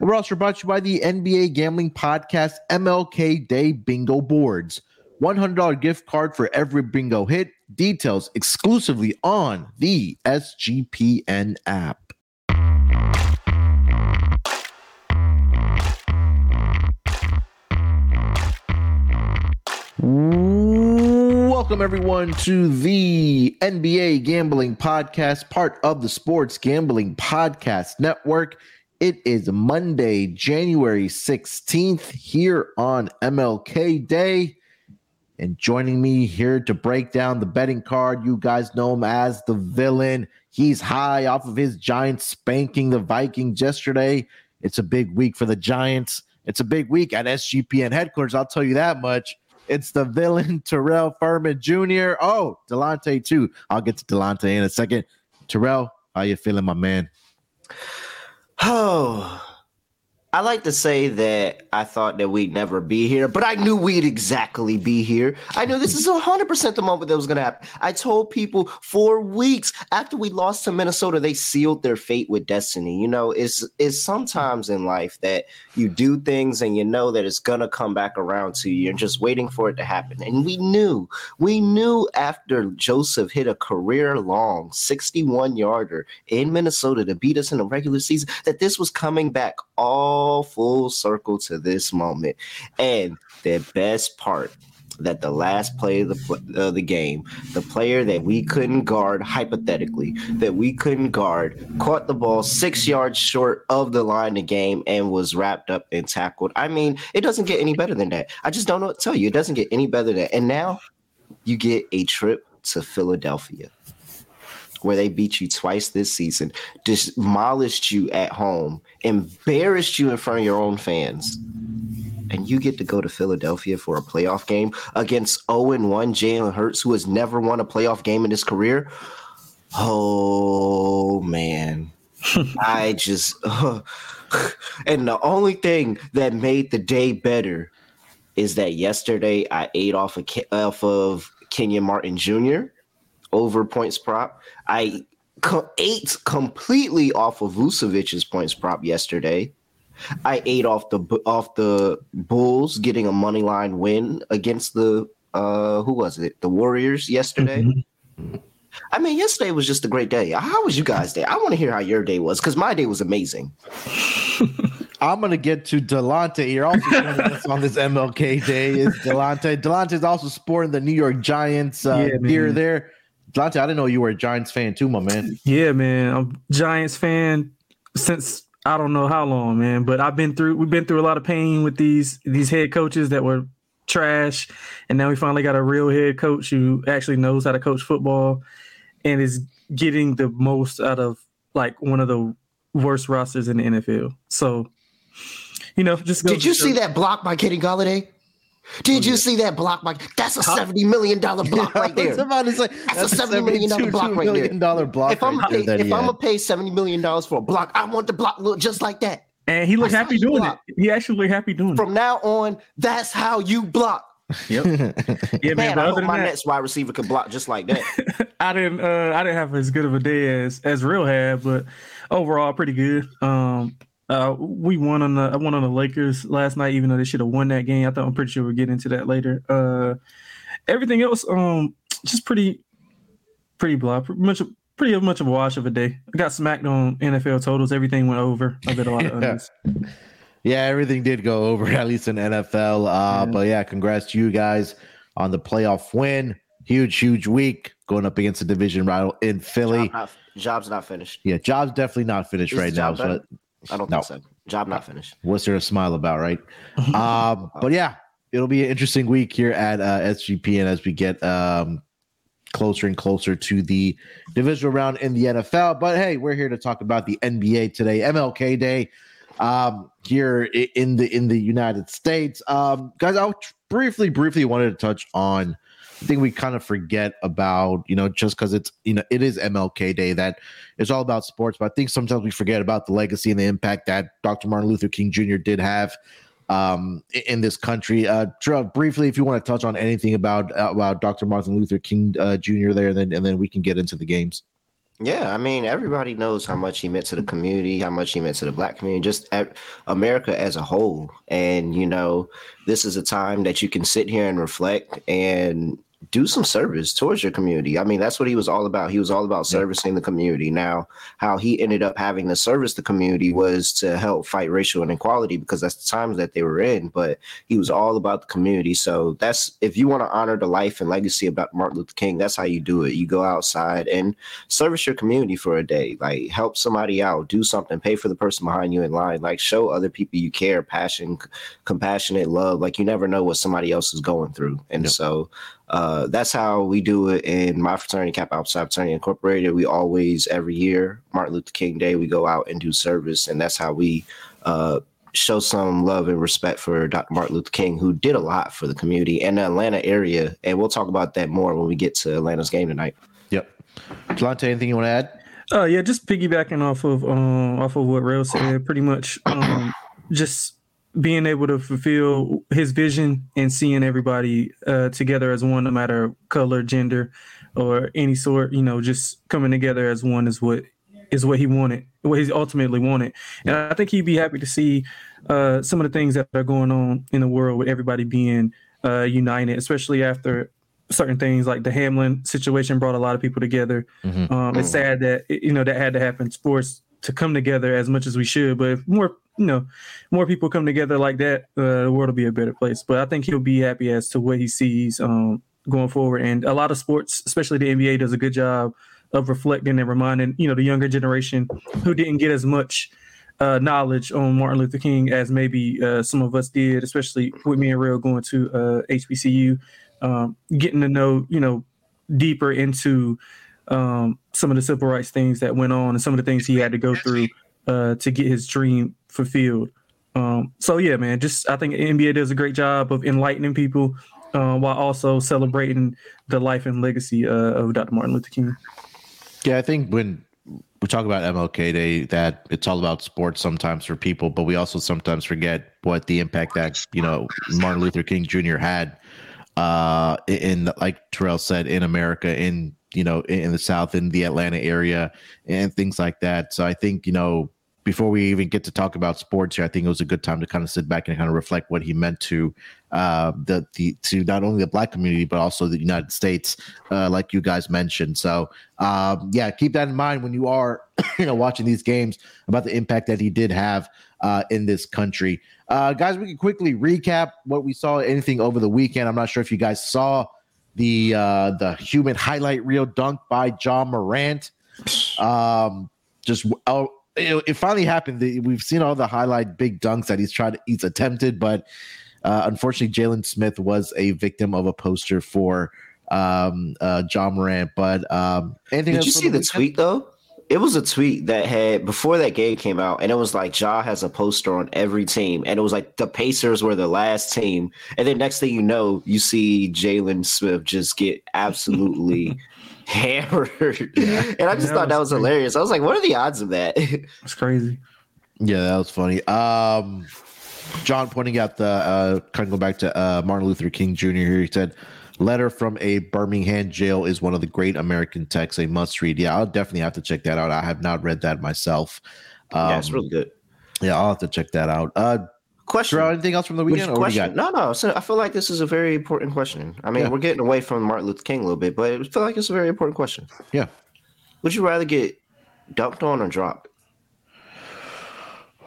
We're also brought to you by the NBA Gambling Podcast MLK Day Bingo Boards. $100 gift card for every bingo hit. Details exclusively on the SGPN app. Welcome, everyone, to the NBA Gambling Podcast, part of the Sports Gambling Podcast Network. It is Monday, January 16th, here on MLK Day. And joining me here to break down the betting card, you guys know him as the villain. He's high off of his Giants spanking the Vikings yesterday. It's a big week for the Giants. It's a big week at SGPN headquarters. I'll tell you that much. It's the villain Terrell Furman Jr. Oh, Delonte too. I'll get to Delonte in a second. Terrell, how you feeling, my man? Oh, I like to say that I thought that we'd never be here, but I knew we'd exactly be here. I knew this is 100% the moment that was going to happen. I told people for weeks after we lost to Minnesota, they sealed their fate with destiny. You know, it's, it's sometimes in life that you do things and you know that it's going to come back around to you and just waiting for it to happen. And we knew, we knew after Joseph hit a career long 61 yarder in Minnesota to beat us in the regular season that this was coming back all full circle to this moment. And the best part that the last play of the, the game, the player that we couldn't guard, hypothetically, that we couldn't guard, caught the ball six yards short of the line of game and was wrapped up and tackled. I mean, it doesn't get any better than that. I just don't know what to tell you. It doesn't get any better than that. And now you get a trip to Philadelphia where they beat you twice this season, demolished you at home, embarrassed you in front of your own fans. And you get to go to Philadelphia for a playoff game against 0 1 Jalen Hurts, who has never won a playoff game in his career. Oh, man. I just. Uh, and the only thing that made the day better is that yesterday I ate off of, off of Kenyon Martin Jr over points prop. I co- ate completely off of Vucevic's points prop yesterday. I ate off the off the Bulls getting a money line win against the uh who was it? The Warriors yesterday. Mm-hmm. I mean, yesterday was just a great day. How was you guys' day? I want to hear how your day was because my day was amazing. I'm gonna get to Delonte here. Also us on this MLK day is Delonte. Delonte is also sporting the New York Giants uh, yeah, gear there. Dante, I didn't know you were a Giants fan too, my man. Yeah, man. I'm Giants fan since I don't know how long, man. But I've been through we've been through a lot of pain with these these head coaches that were trash. And now we finally got a real head coach who actually knows how to coach football and is getting the most out of like one of the worst rosters in the NFL. So, you know, just did you see that block by Kenny Golladay? Did you see that block, Mike? That's a seventy million dollar block right there. Somebody's like, that's, that's a seventy million dollar block right there. Dollar block. If I'm right pay, if I'm gonna pay seventy million dollars for a block, I want the block look just like that. And he looked happy doing block. it. He actually looked happy doing From it. From now on, that's how you block. Yep. yeah, man. man I hope my that, next wide receiver could block just like that. I didn't. Uh, I didn't have as good of a day as as Real had, but overall, pretty good. Um, uh, we won on the I won on the Lakers last night, even though they should have won that game. I thought I'm pretty sure we'll get into that later. Uh, everything else, um, just pretty, pretty blah, pretty much, pretty much of a wash of a day. I got smacked on NFL totals. Everything went over. I bet a lot of yeah. yeah, everything did go over at least in NFL. Uh, yeah. but yeah, congrats to you guys on the playoff win. Huge, huge week going up against the division rival in Philly. Job not, job's not finished. Yeah, job's definitely not finished Is right now. So I don't no. think so. Job not finished. What's there to smile about, right? um, but yeah, it'll be an interesting week here at uh, and as we get um, closer and closer to the divisional round in the NFL. But hey, we're here to talk about the NBA today, MLK Day. um, here in the in the United States. Um, guys, I will briefly, briefly wanted to touch on. Think we kind of forget about, you know, just because it's, you know, it is MLK Day that it's all about sports, but I think sometimes we forget about the legacy and the impact that Dr. Martin Luther King Jr. did have um, in this country. Uh, briefly, if you want to touch on anything about about Dr. Martin Luther King uh, Jr. there, then and then we can get into the games. Yeah, I mean, everybody knows how much he meant to the community, how much he meant to the black community, just America as a whole. And, you know, this is a time that you can sit here and reflect and do some service towards your community. I mean, that's what he was all about. He was all about servicing the community. Now, how he ended up having to service the community was to help fight racial inequality because that's the times that they were in. But he was all about the community. So that's if you want to honor the life and legacy about Martin Luther King, that's how you do it. You go outside and service your community for a day. Like help somebody out, do something, pay for the person behind you in line. Like show other people you care, passion, compassionate love. Like you never know what somebody else is going through. And yep. so uh, that's how we do it in my fraternity, Kappa Alpha Fraternity Incorporated. We always, every year, Martin Luther King Day, we go out and do service, and that's how we uh, show some love and respect for Dr. Martin Luther King, who did a lot for the community and the Atlanta area. And we'll talk about that more when we get to Atlanta's game tonight. Yep. Delonte, anything you want to add? Uh, yeah, just piggybacking off of um, off of what Rail said, pretty much. Um, just being able to fulfill his vision and seeing everybody uh, together as one, no matter color, gender, or any sort, you know, just coming together as one is what is what he wanted, what he ultimately wanted. And I think he'd be happy to see uh, some of the things that are going on in the world with everybody being uh, united, especially after certain things like the Hamlin situation brought a lot of people together. Mm-hmm. Um, it's sad that you know that had to happen. Sports to come together as much as we should, but if more you know, more people come together like that, uh, the world will be a better place. But I think he'll be happy as to what he sees um, going forward. And a lot of sports, especially the NBA, does a good job of reflecting and reminding, you know, the younger generation who didn't get as much uh, knowledge on Martin Luther King as maybe uh, some of us did, especially with me and Real going to HBCU, uh, um, getting to know, you know, deeper into um, some of the civil rights things that went on and some of the things he had to go through uh, to get his dream fulfilled. Um, so yeah, man, just I think NBA does a great job of enlightening people uh, while also celebrating the life and legacy uh, of Dr. Martin Luther King. Yeah, I think when we talk about MLK Day, that it's all about sports sometimes for people, but we also sometimes forget what the impact that you know Martin Luther King Jr. had uh, in, like Terrell said, in America, in you know, in the South, in the Atlanta area, and things like that. So I think you know before we even get to talk about sports here, I think it was a good time to kind of sit back and kind of reflect what he meant to uh, the the to not only the black community but also the United States, uh, like you guys mentioned. So um, yeah, keep that in mind when you are you know watching these games about the impact that he did have uh, in this country. Uh, guys, we can quickly recap what we saw. Anything over the weekend? I'm not sure if you guys saw the uh, the human highlight reel dunk by Ja Morant. Um, just oh, it, it finally happened. We've seen all the highlight big dunks that he's tried, he's attempted, but uh, unfortunately, Jalen Smith was a victim of a poster for um, uh, Ja Morant. But um, anything? Did you see the, the tweet though? It was a tweet that had before that game came out, and it was like Ja has a poster on every team, and it was like the Pacers were the last team, and then next thing you know, you see Jalen Smith just get absolutely hammered. Yeah. And I just thought that was, hilarious. I was like, what are the odds of that? It's crazy. Yeah, that was funny. Um, John pointing out the uh, kind of go back to uh, Martin Luther King Jr. here. He said, "Letter from a Birmingham jail is one of the great American texts. A must read." Yeah, I'll definitely have to check that out. I have not read that myself. Um, yeah, it's really good. Yeah, I'll have to check that out. Uh, question. Terrell, anything else from the weekend? question? No, no. So I feel like this is a very important question. I mean, yeah. we're getting away from Martin Luther King a little bit, but I feel like it's a very important question. Yeah. Would you rather get dunked on or dropped?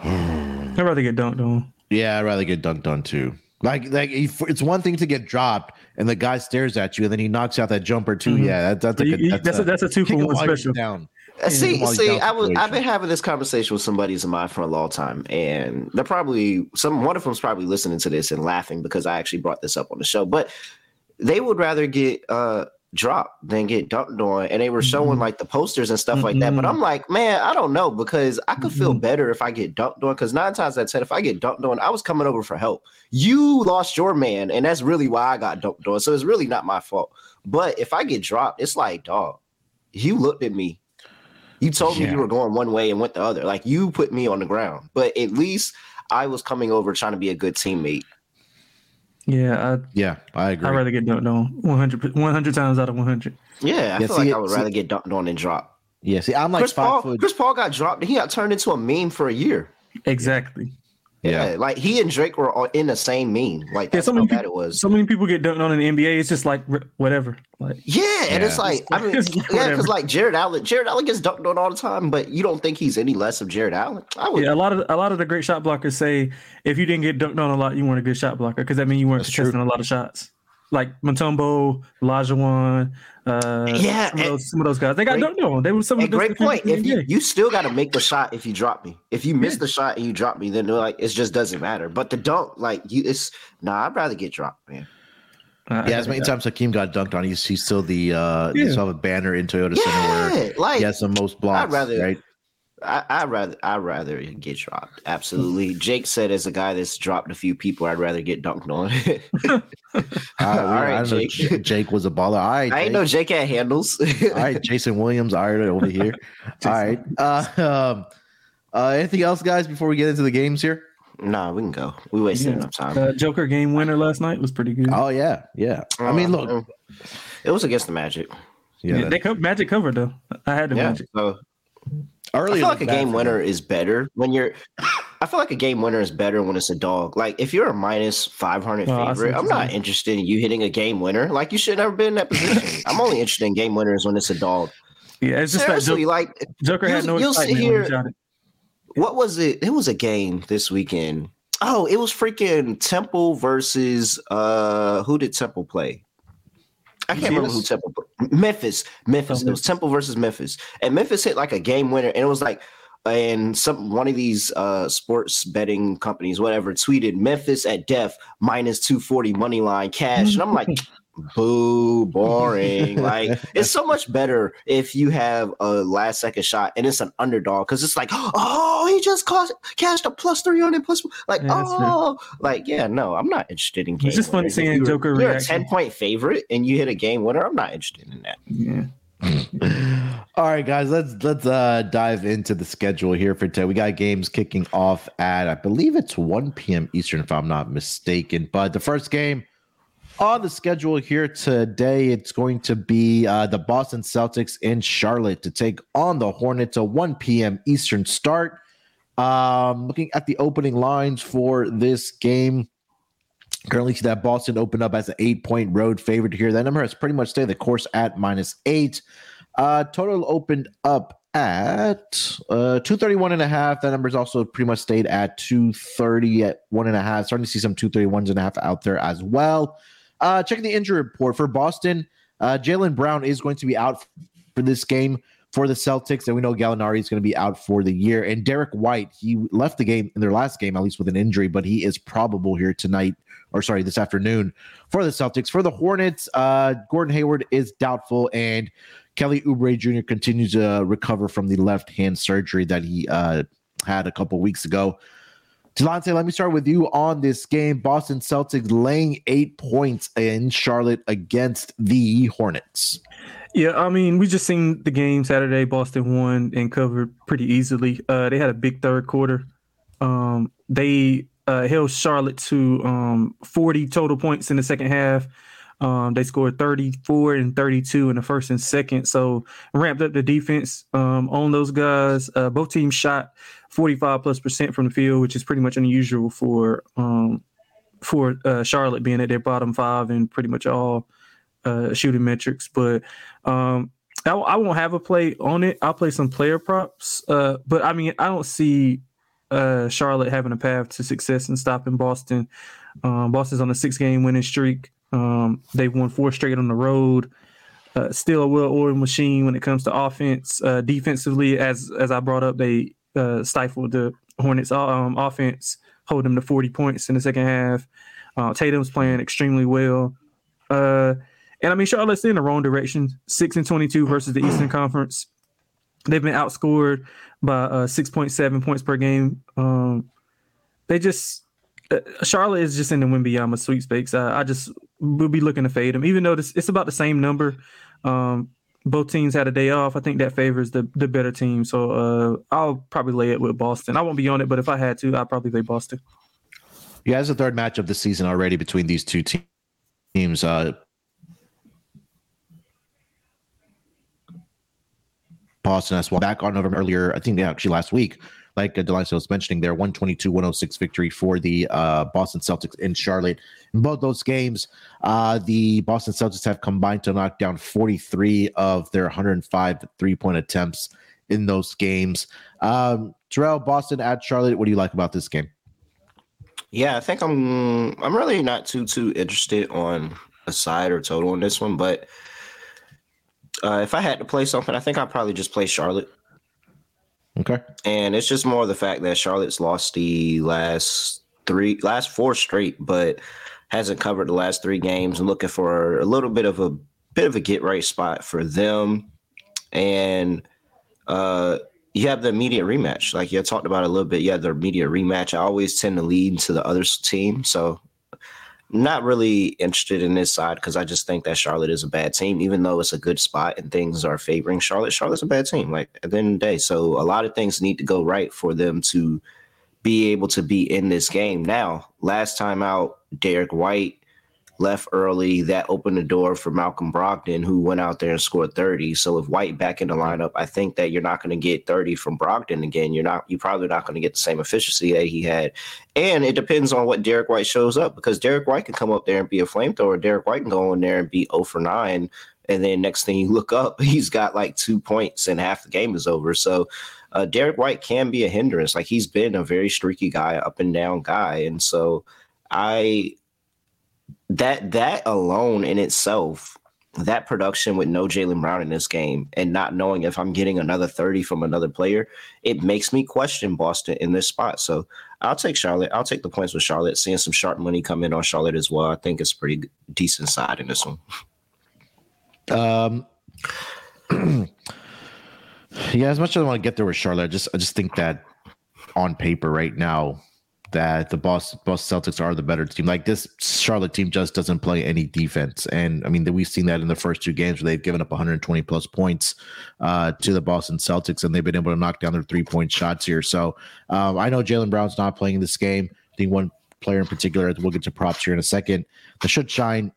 I'd rather get dunked on. Yeah, I'd rather get dunked on too. Like, like it's one thing to get dropped and the guy stares at you and then he knocks out that jumper too. Mm-hmm. Yeah, that, that's, a, that's, that's, a, a, that's a two for one special. Down. See, see, I was I've been having this conversation with some buddies of mine for a long time, and they're probably some one of them's probably listening to this and laughing because I actually brought this up on the show. But they would rather get uh drop than get dumped on. And they were showing Mhm. like the posters and stuff like that. But. I'm like, man, I don't know because I could feel Mhm. better if I get dumped on. Because nine times out of ten, if I get dumped on, I was coming over for help. You lost your man, and that's really why I got dumped on. So it's really not my fault. But if I get dropped, it's like, dog, you looked at me. You told me you were going one way and went the other. Like you put me on the ground. But at least I was coming over trying to be a good teammate. Yeah, Yeah, I I, agree. I'd rather get dunked on 100, 100 times out of 100. Yeah, I Yeah, feel see, like I would see- rather get dunked on and drop. yeah, see, I'm like Chris five Paul, foot. Chris Paul got dropped he got turned into a meme for a year. Exactly. Yeah, like he and Drake were all in the same meme. Like Yeah, so how many bad people, it was. so many people get dunked on in the NBA. It's just like whatever. Like Yeah, and it's like I mean, It's yeah, because like Jarrett Allen, Jarrett Allen gets dunked on all the time, but you don't think he's any less of Jarrett Allen? I would. yeah, a lot of a lot of the great shot blockers say if you didn't get dunked on a lot, you weren't a good shot blocker because that means you weren't That's true. contesting a lot of shots. Like Mutombo, Olajuwon, uh, Yeah, some of, those, some of those guys. They got Great- dunked on. They were some of the great point. defenders If you, you still got to make the shot if you drop me. If you miss Yeah. the shot and you drop me, then they're like it just doesn't matter. But the dunk, like you, it's nah. I'd rather get dropped, man. Uh, yeah, as many times Hakeem got dunked on, he's, he's still the uh, Yeah. you still have a banner in Toyota Center where Yeah, like he has the most blocks. I'd rather- right? I, I'd rather I'd rather get dropped. Absolutely. Jake said as a guy that's dropped a few people, I'd rather get dunked on. Uh, All I right, don't know. Jake. J- Jake was a baller. All right, I ain't Jake. know Jake had handles. All right, Jason Williams. All right, over here. All right. Uh, um, uh, anything else, guys, before we get into the games here? nah, we can go. We wasted Yeah. enough time. uh, Joker game winner last night was pretty good. Oh yeah, yeah. I mean, look, Uh, it was against the Magic. yeah. Yeah, they co- Magic covered though. I had the Yeah. Magic. So I feel like a game winner is better when you're. I feel like a game winner is better when it's a dog. Like if you're a minus five hundred Oh, favorite, I'm not interested in you hitting a game winner. Like you should never been in that position. I'm only interested in game winners when it's a dog. Yeah, it's just Seriously, that like Joker, had no you'll sit excitement when he here- what was it? It was a game this weekend. Oh, it was freaking Temple versus uh who did Temple play? I can't remember who Memphis? Temple. Memphis. Memphis. It was Temple versus Memphis. And Memphis hit like a game winner. And it was like and some one of these uh sports betting companies, whatever, tweeted Memphis at death minus 240 money line cash. And I'm like, boo, boring. like it's so much better if you have a last second shot and it's an underdog because it's like, oh, he just cost cashed a plus three on 300 plus like, Yeah, that's fair. oh, like, yeah, no, I'm not interested in game It's just funny winners. If seeing you're- Joker You're a 10 point favorite and you hit a game winner. I'm not interested in that. Yeah. All right, guys, let's let's uh dive into the schedule here for today. We got games kicking off at I believe it's 1 p.m. Eastern, if I'm not mistaken. But the first game on the schedule here today, it's going to be uh, the Boston Celtics in Charlotte to take on the Hornets. A 1 p.m. Eastern start. Um, looking at the opening lines for this game, currently see that Boston opened up as an eight point road favorite here. That number has pretty much stayed the course at minus eight. Uh, total opened up at uh 231 and a half. That number's also pretty much stayed at 230 at one and a half. Starting to see some 231s and a half out there as well. Uh, checking the injury report for Boston. Uh, Jaylen Brown is going to be out for this game for the Celtics, and we know Gallinari is going to be out for the year. And Derrick White, he left the game in their last game, at least with an injury, but he is probable here tonight, or sorry, this afternoon for the Celtics. For the Hornets, uh, Gordon Hayward is doubtful, and Kelly Oubre Jr. continues to recover from the left hand surgery that he uh, had a couple weeks ago. Delonte, let me start with you on this game. Boston Celtics laying eight points in Charlotte against the Hornets. Yeah, I mean, we just seen the game Saturday. Boston won and covered pretty easily. Uh, they had a big third quarter. Um, they uh, held Charlotte to um, 40 total points in the second half. Um, they scored 34 and 32 in the first and second, so ramped up the defense um, on those guys. Uh, both teams shot 45 plus percent from the field, which is pretty much unusual for um, for uh, Charlotte being at their bottom five in pretty much all uh, shooting metrics. But um, I, I won't have a play on it. I'll play some player props. Uh, but I mean, I don't see uh, Charlotte having a path to success in stopping Boston. Um, Boston's on a six game winning streak. Um, they've won four straight on the road. Uh, still a well-oiled machine when it comes to offense. Uh, defensively, as as I brought up, they uh, stifled the Hornets' um, offense, hold them to 40 points in the second half. Uh, Tatum's playing extremely well. Uh, And I mean, Charlotte's in the wrong direction. Six and twenty-two versus the Eastern Conference. They've been outscored by uh, six point seven points per game. Um, they just uh, Charlotte is just in the Wembanyama sweepstakes. I, I just will be looking to fade them, even though this, it's about the same number. Um, both teams had a day off. I think that favors the the better team. So uh, I'll probably lay it with Boston. I won't be on it, but if I had to, I'd probably lay Boston. Yeah, it's the third match of the season already between these two te- teams. Uh, Boston has won back on November earlier. I think actually last week, like uh, was mentioning, their 122-106 victory for the uh, Boston Celtics in Charlotte. In both those games, uh, the Boston Celtics have combined to knock down 43 of their 105 three-point attempts in those games. Um, Terrell, Boston at Charlotte. What do you like about this game? Yeah, I think I'm. I'm really not too too interested on a side or total on this one, but uh, if I had to play something, I think I'd probably just play Charlotte. Okay. And it's just more the fact that Charlotte's lost the last three, last four straight, but hasn't covered the last three games. and looking for a little bit of a bit of a get right spot for them. And uh, you have the immediate rematch. Like you talked about a little bit. Have the immediate rematch. I always tend to lead to the other team. So not really interested in this side because I just think that Charlotte is a bad team, even though it's a good spot and things are favoring Charlotte. Charlotte's a bad team, like at the end of the day. So a lot of things need to go right for them to be able to be in this game. Now, last time out, Derrick White left early. That opened the door for Malcolm Brogdon, who went out there and scored 30. So if White back in the lineup, I think that you're not going to get 30 from Brogdon again. You're not you're probably not going to get the same efficiency that he had. And it depends on what Derrick White shows up because Derrick White can come up there and be a flamethrower. Derrick White can go in there and be 0 for 9. And then next thing you look up, he's got like two points and half the game is over. So uh, Derrick White can be a hindrance. Like he's been a very streaky guy, up and down guy. And so I that that alone in itself, that production with no Jaylen Brown in this game and not knowing if I'm getting another 30 from another player, it makes me question Boston in this spot. So I'll take Charlotte. I'll take the points with Charlotte. Seeing some sharp money come in on Charlotte as well. I think it's pretty decent side in this one. Um yeah, as much as I want to get there with Charlotte, I just I just think that on paper right now, that the Boston, Boston Celtics are the better team. Like this Charlotte team just doesn't play any defense, and I mean we've seen that in the first two games where they've given up 120 plus points uh, to the Boston Celtics, and they've been able to knock down their three point shots here. So um, I know Jaylen Brown's not playing this game. I think one player in particular, we'll get to props here in a second, that should shine.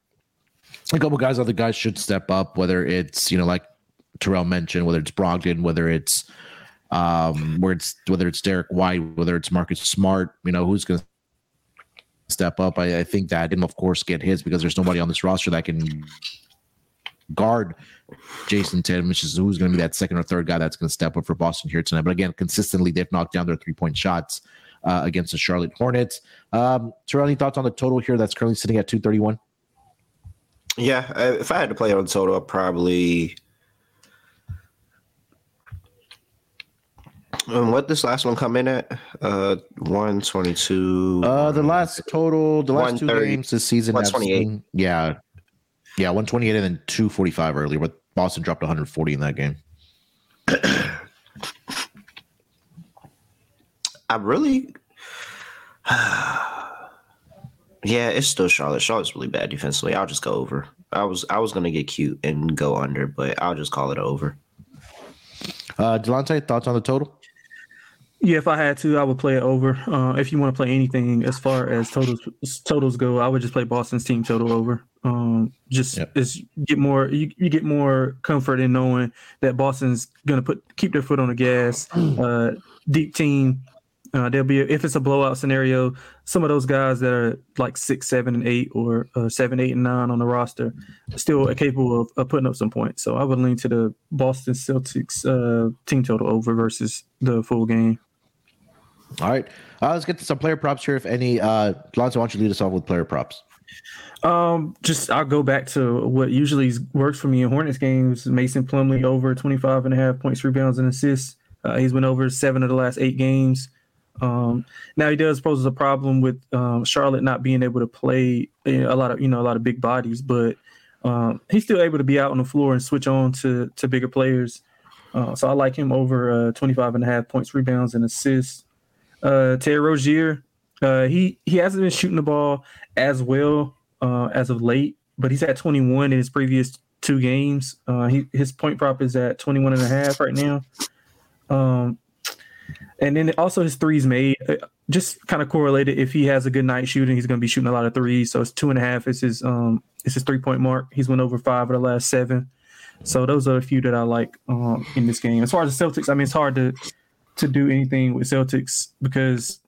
A couple guys, other guys should step up, whether it's you know like Terrell mentioned, whether it's Brogdon, whether it's um, where it's whether it's Derrick White, whether it's Marcus Smart, you know, who's going to step up. I, I, think that and of course get his because there's nobody on this roster that can guard Jayson Tatum, which is who's going to be that second or third guy that's going to step up for Boston here tonight. But again, consistently they've knocked down their three point shots uh, against the Charlotte Hornets. Um, Terrell, any thoughts on the total here that's currently sitting at 231? Yeah, if I had to play on total, I'd probably And what this last one come in at? Uh, one twenty two. Uh, the last total, the last two games this season. One twenty eight. Yeah, yeah, one twenty eight, and then two forty five earlier. But Boston dropped one hundred forty in that game. I really. yeah, it's still Charlotte. Charlotte's really bad defensively. I'll just go over. I was I was gonna get cute and go under, but I'll just call it over. Uh, Delonte, thoughts on the total? Yeah, if I had to, I would play it over. Uh, if you want to play anything as far as totals totals go, I would just play Boston's team total over. Um, just yep. is get more you, you get more comfort in knowing that Boston's gonna put keep their foot on the gas. Uh, deep team. Uh, there'll be if it's a blowout scenario, some of those guys that are like six, seven, and eight, or uh, seven, eight, and nine on the roster, still capable of, of, putting up some points. So I would lean to the Boston Celtics uh, team total over versus the full game. All right. Uh, let's get to some player props here. If any, uh, Lonzo, why don't you lead us off with player props? Um, just I'll go back to what usually works for me in Hornets games. Mason Plumlee over 25 and a half points, rebounds, and assists. Uh, he's been over seven of the last eight games. Um, now he does pose a problem with um, Charlotte not being able to play a lot of you know a lot of big bodies, but um, he's still able to be out on the floor and switch on to to bigger players. Uh, so I like him over uh, 25 and a half points, rebounds, and assists. Uh, Terry Rozier, uh, he he hasn't been shooting the ball as well uh, as of late, but he's at 21 in his previous two games. Uh, he, his point prop is at 21 and a half right now. Um, and then also his threes made uh, just kind of correlated. If he has a good night shooting, he's going to be shooting a lot of threes. So it's two and a half is his um is his three point mark. He's went over five of the last seven. So those are a few that I like um, in this game. As far as the Celtics, I mean, it's hard to to do anything with Celtics because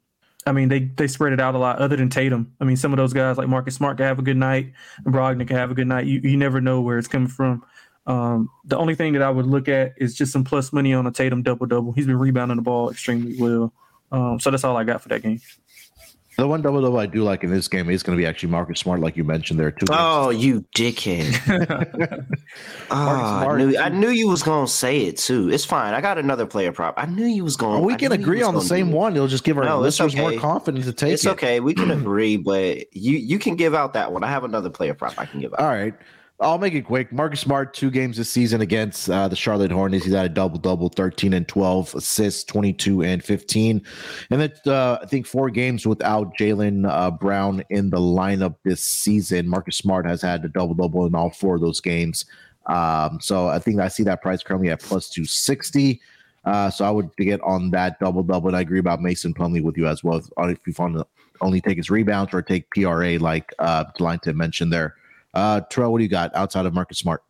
I mean they they spread it out a lot. Other than Tatum, I mean, some of those guys like Marcus Smart can have a good night, Brogdon can have a good night. You you never know where it's coming from. Um, the only thing that I would look at is just some plus money on a Tatum double double. He's been rebounding the ball extremely well. Um, so that's all I got for that game. The one double double I do like in this game is going to be actually Marcus Smart, like you mentioned there too. Oh, you dickhead! oh, I, knew, I knew you was gonna say it too. It's fine. I got another player prop. I knew you was going. Oh, we can agree on the same one. It'll just give our no, listeners okay. more confidence to take it's it. It's okay. We can agree, but you you can give out that one. I have another player prop I can give out. All right. I'll make it quick. Marcus Smart, two games this season against uh, the Charlotte Hornets. He's had a double double, 13 and 12 assists, 22 and 15. And then uh, I think four games without Jaylen uh, Brown in the lineup this season. Marcus Smart has had a double double in all four of those games. Um, so I think I see that price currently at plus 260. Uh, so I would get on that double double. And I agree about Mason Plumlee with you as well. If you want to only take his rebounds or take PRA, like uh, Delonte mentioned there. Uh, Terrell, what do you got outside of Marcus Smart?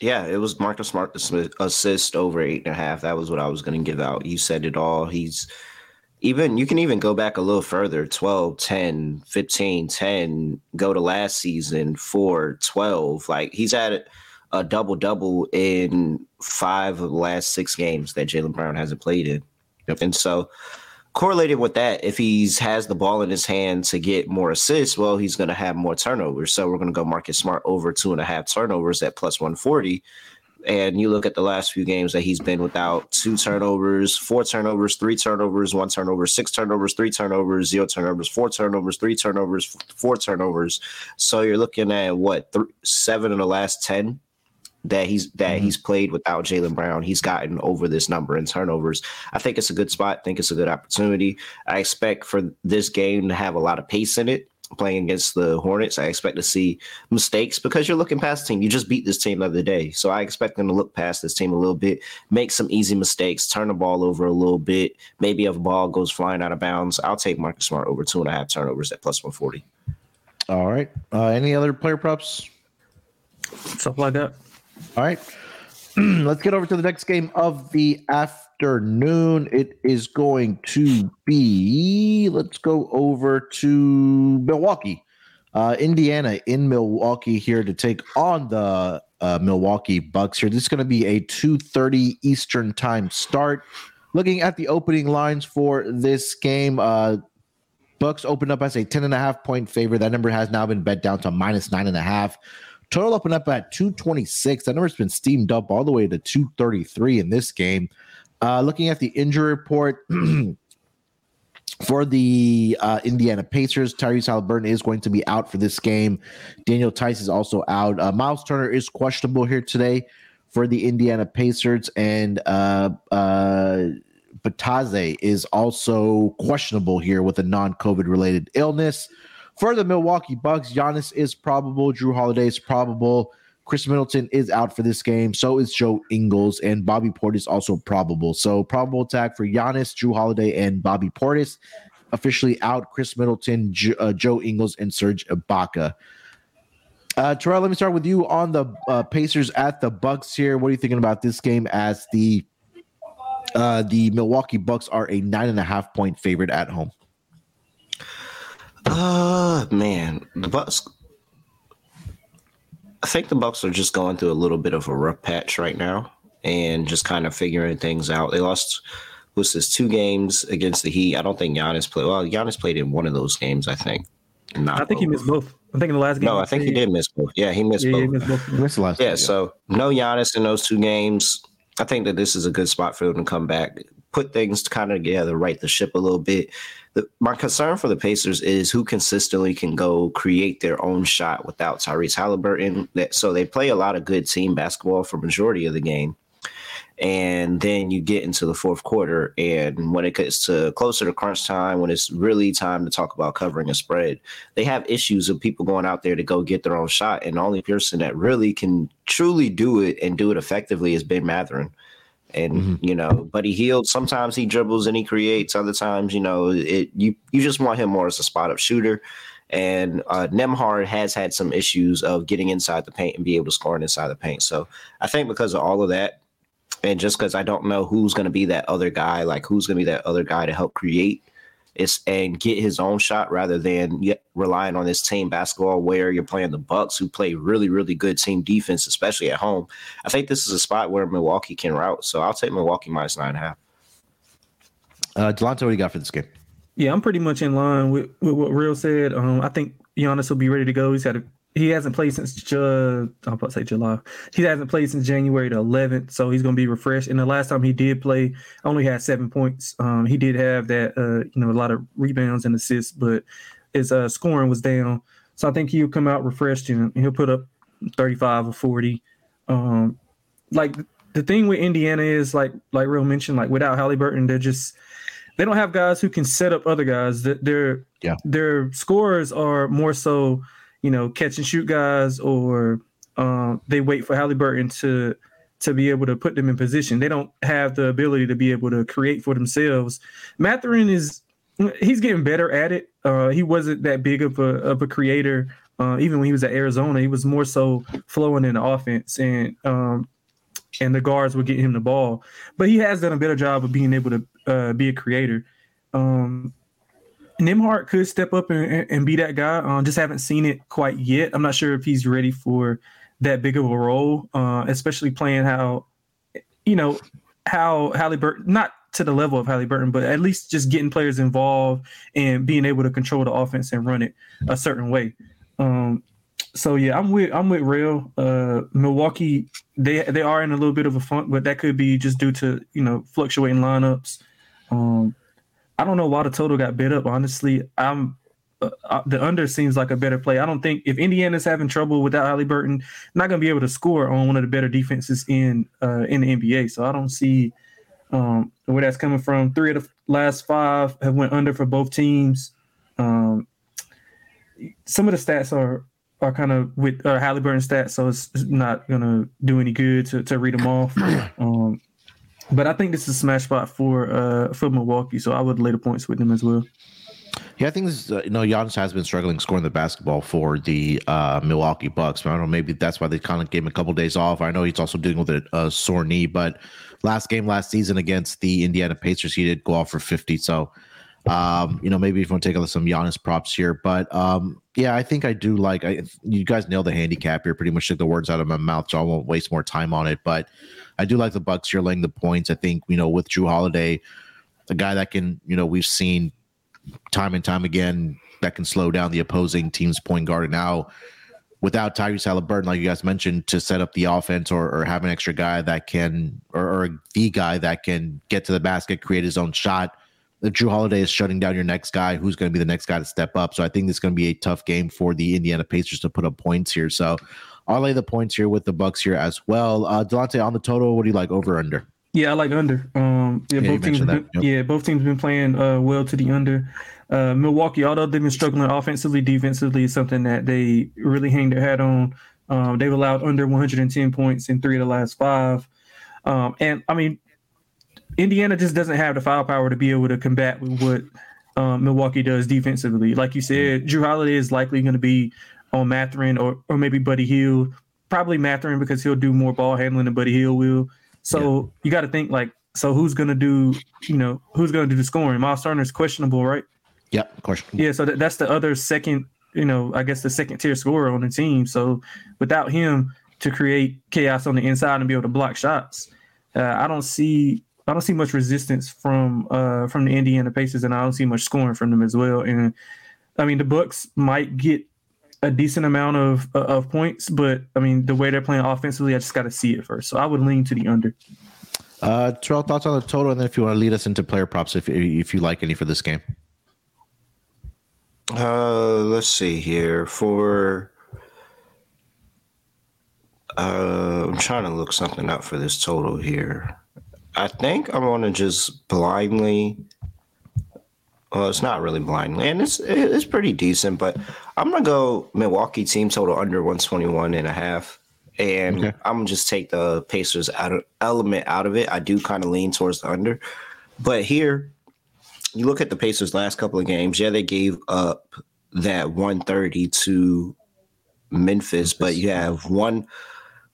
Yeah, it was Marcus Smart assist over eight and a half. That was what I was going to give out. You said it all. He's even, you can even go back a little further 12, 10, 15, 10, go to last season, 4, 12. Like he's at a double double in five of the last six games that Jaylen Brown hasn't played in. Yep. And so, correlated with that, if he's has the ball in his hand to get more assists, well, he's going to have more turnovers. So we're going to go Marcus Smart over two and a half turnovers at plus 140. And you look at the last few games that he's been without two turnovers, four turnovers, three turnovers, one turnover, six turnovers, three turnovers, zero turnovers, four turnovers, three turnovers, four turnovers. So you're looking at what, seven in the last 10 that he's that mm-hmm. he's played without Jaylen Brown. He's gotten over this number in turnovers. I think it's a good spot. I think it's a good opportunity. I expect for this game to have a lot of pace in it. Playing against the Hornets, I expect to see mistakes because you're looking past the team. You just beat this team the other day, so I expect them to look past this team a little bit, make some easy mistakes, turn the ball over a little bit. Maybe if a ball goes flying out of bounds, I'll take Marcus Smart over two and a half turnovers at plus one forty. All right. Uh, any other player props? Stuff like that. All right. Let's get over to the next game of the afternoon. It is going to be, let's go over to Milwaukee. Uh, Indiana in Milwaukee here to take on the uh, Milwaukee Bucks here. This is going to be a 2:30 Eastern time start. Looking at the opening lines for this game, uh, Bucks opened up as a 10 and a half point favorite. That number has now been bet down to minus nine and a half. Total opened up at 226. That number's been steamed up all the way to 233 in this game. Uh, looking at the injury report for the uh, Indiana Pacers, Tyrese Haliburton is going to be out for this game. Daniel Theis is also out. Uh, Myles Turner is questionable here today for the Indiana Pacers, and uh, uh, Bitadze is also questionable here with a non-COVID related illness. For the Milwaukee Bucks, Giannis is probable. Jrue Holiday is probable. Khris Middleton is out for this game. So is Joe Ingles, and Bobby Portis also probable. So probable attack for Giannis, Jrue Holiday, and Bobby Portis. Officially out. Khris Middleton, uh, Joe Ingles, and Serge Ibaka. Uh, Terrell, let me start with you on the uh, Pacers at the Bucks here. What are you thinking about this game as the uh, the Milwaukee Bucks are a nine and a half point favorite at home? Uh man, the Bucks. I think the Bucks are just going through a little bit of a rough patch right now, and just kind of figuring things out. They lost was this two games against the Heat. I don't think Giannis played. Well, Giannis played in one of those games, I think. Not I think both. he missed both. I think in the last game. No, I think he did miss both. Yeah, he missed yeah, both. He missed both. He missed the last. Yeah, game, so no Giannis in those two games. I think that this is a good spot for him to come back, put things kind of together, right the ship a little bit the, my concern for the Pacers is who consistently can go create their own shot without Tyrese Haliburton. So they play a lot of good team basketball for majority of the game. And then you get into the fourth quarter, and when it gets to closer to crunch time, when it's really time to talk about covering a spread, they have issues of people going out there to go get their own shot. And the only person that really can truly do it and do it effectively is Ben Mathurin. And mm-hmm. you know, Buddy Hield. Sometimes he dribbles and he creates. Other times, you know, it you you just want him more as a spot up shooter. And uh, Nembhard has had some issues of getting inside the paint and be able to score inside the paint. So I think because of all of that, and just because I don't know who's going to be that other guy, like who's going to be that other guy to help create, is and get his own shot rather than relying on this team basketball where you're playing the Bucks, who play really, really good team defense, especially at home. I think this is a spot where Milwaukee can route, so I'll take Milwaukee minus nine and a half. Uh, Delonte, what do you got for this game? Yeah, I'm pretty much in line with, with what Real said. Um, I think Giannis will be ready to go. He's had a he hasn't played since uh, I'm about to say July. He hasn't played since January the 11th, so he's going to be refreshed. And the last time he did play, only had seven points. Um, he did have that, uh, you know, a lot of rebounds and assists, but his uh, scoring was down. So I think he'll come out refreshed and he'll put up 35 or 40. Um, like the thing with Indiana is like like Real mentioned, like without Haliburton, they're just they don't have guys who can set up other guys. That their yeah. their scores are more so you know, catch and shoot guys, or um, they wait for Haliburton to to be able to put them in position. They don't have the ability to be able to create for themselves. Mathurin is he's getting better at it. Uh, he wasn't that big of a of a creator. Uh, even when he was at Arizona, he was more so flowing in the offense, and um, and the guards would get him the ball. But he has done a better job of being able to uh, be a creator. Um, Nembhard could step up and, and be that guy. Um, just haven't seen it quite yet. I'm not sure if he's ready for that big of a role, uh, especially playing how, you know, how Haliburton, not to the level of Haliburton, but at least just getting players involved and being able to control the offense and run it a certain way. Um, so yeah, I'm with I'm with Real. Uh, Milwaukee, they they are in a little bit of a funk, but that could be just due to you know fluctuating lineups. Um, I don't know why the total got bid up. Honestly, I'm uh, uh, the under seems like a better play. I don't think if Indiana's having trouble without Haliburton, not going to be able to score on one of the better defenses in uh, in the NBA. So I don't see um, where that's coming from. Three of the last five have went under for both teams. Um, some of the stats are are kind of with uh, Haliburton stats, so it's not going to do any good to, to read them off. Um, but I think this is a smash spot for uh for Milwaukee, so I would lay the points with them as well. Yeah, I think this is, uh, you know, Giannis has been struggling scoring the basketball for the uh, Milwaukee Bucks. I don't know, maybe that's why they kind of gave him a couple days off. I know he's also dealing with a, a, sore knee, but last game last season against the Indiana Pacers, he did go off for 50. So, um, you know, maybe if you want to take some Giannis props here. But um, yeah, I think I do like, I, you guys nailed the handicap here, pretty much took the words out of my mouth, so I won't waste more time on it. But I do like the Bucks here laying the points. I think you know with Jrue Holiday, a guy that can you know we've seen time and time again that can slow down the opposing team's point guard. And now without Tyrese Haliburton, like you guys mentioned, to set up the offense or, or have an extra guy that can or, or the guy that can get to the basket, create his own shot. If Jrue Holiday is shutting down your next guy, who's going to be the next guy to step up? So I think this is going to be a tough game for the Indiana Pacers to put up points here. So I'll lay the points here with the Bucks here as well. Uh, Delonte, on the total, what do you like over under? Yeah, I like under. Um, yeah, yeah both teams. Been, yep. Yeah, both teams been playing uh, well to the under. Uh, Milwaukee, although they've been struggling offensively, defensively is something that they really hang their hat on. Um, they've allowed under 110 points in three of the last five. Um, and I mean, Indiana just doesn't have the firepower to be able to combat with what um, Milwaukee does defensively. Like you said, Jrue Holiday is likely going to be on Mathurin or or maybe Buddy Hield. Probably Mathurin because he'll do more ball handling than Buddy Hield will. So yeah. you got to think like, so who's gonna do? You know, who's gonna do the scoring? Myles Turner's questionable, right? Yeah, of course. Yeah, so that, that's the other second. You know, I guess the second tier scorer on the team. So without him to create chaos on the inside and be able to block shots, uh, I don't see I don't see much resistance from uh, from the Indiana Pacers, and I don't see much scoring from them as well. And I mean, the Bucks might get a decent amount of uh, of points, but I mean the way they're playing offensively, I just got to see it first. So I would lean to the under. Uh, Terrell, thoughts on the total, and then if you want to lead us into player props, if if you like any for this game. Uh, let's see here for. Uh, I'm trying to look something up for this total here. I think I'm gonna just blindly. Well, it's not really blindly, and it's it's pretty decent, but I'm gonna go Milwaukee team total under 121 and a half, and okay. I'm gonna just take the Pacers out of, element out of it. I do kind of lean towards the under, but here you look at the Pacers' last couple of games. Yeah, they gave up that 130 to Memphis, but you have one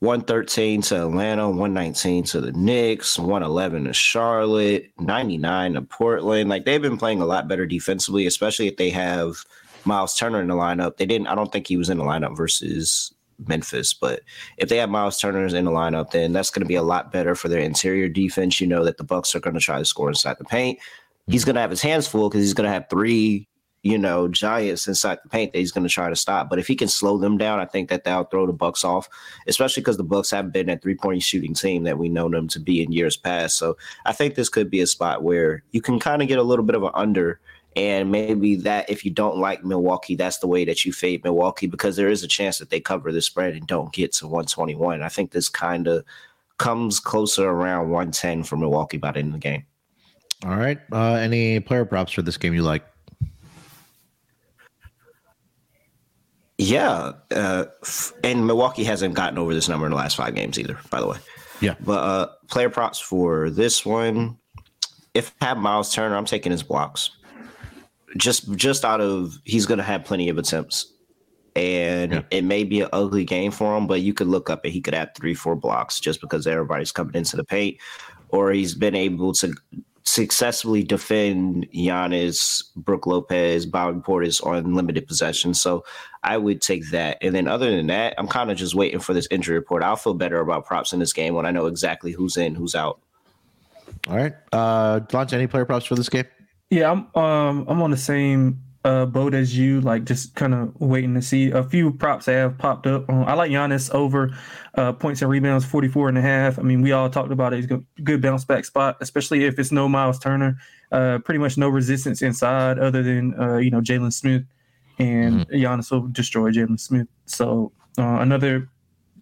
113 to Atlanta, 119 to the Knicks, 111 to Charlotte, 99 to Portland. Like they've been playing a lot better defensively, especially if they have Myles Turner in the lineup. They didn't, I don't think he was in the lineup versus Memphis, but if they have Myles Turner in the lineup, then that's going to be a lot better for their interior defense. You know that the Bucks are going to try to score inside the paint he's mm-hmm. going to have his hands full because he's going to have three, you know, giants inside the paint that he's going to try to stop. But if he can slow them down, I think that that'll throw the Bucks off, especially because the Bucks haven't been a three point shooting team that we know them to be in years past. So I think this could be a spot where you can kind of get a little bit of an under. And maybe that if you don't like Milwaukee, that's the way that you fade Milwaukee because there is a chance that they cover the spread and don't get to 121. I think this kind of comes closer around 110 for Milwaukee by the end of the game. All right. Uh, any player props for this game you like? Yeah, uh, and Milwaukee hasn't gotten over this number in the last five games either. By the way, yeah. But uh, player props for this one, if I have Myles Turner, I'm taking his blocks. Just just out of he's going to have plenty of attempts, and yeah. it may be an ugly game for him, but you could look up and he could have three, four blocks just because everybody's coming into the paint, or he's been able to successfully defend Giannis, Brook Lopez, Bobby Portis on limited possession. So I would take that. And then other than that, I'm kind of just waiting for this injury report. I'll feel better about props in this game when I know exactly who's in, who's out. All right. Uh Launch any player props for this game? Yeah, I'm um I'm on the same uh, boat as you, like just kind of waiting to see. A few props have popped up. Um, I like Giannis over uh, points and rebounds, 44 and a half. I mean, we all talked about it. He's a good bounce back spot, especially if it's no Myles Turner. Uh, pretty much no resistance inside other than, uh, you know, Jalen Smith. And mm-hmm. Giannis will destroy Jalen Smith. So uh, another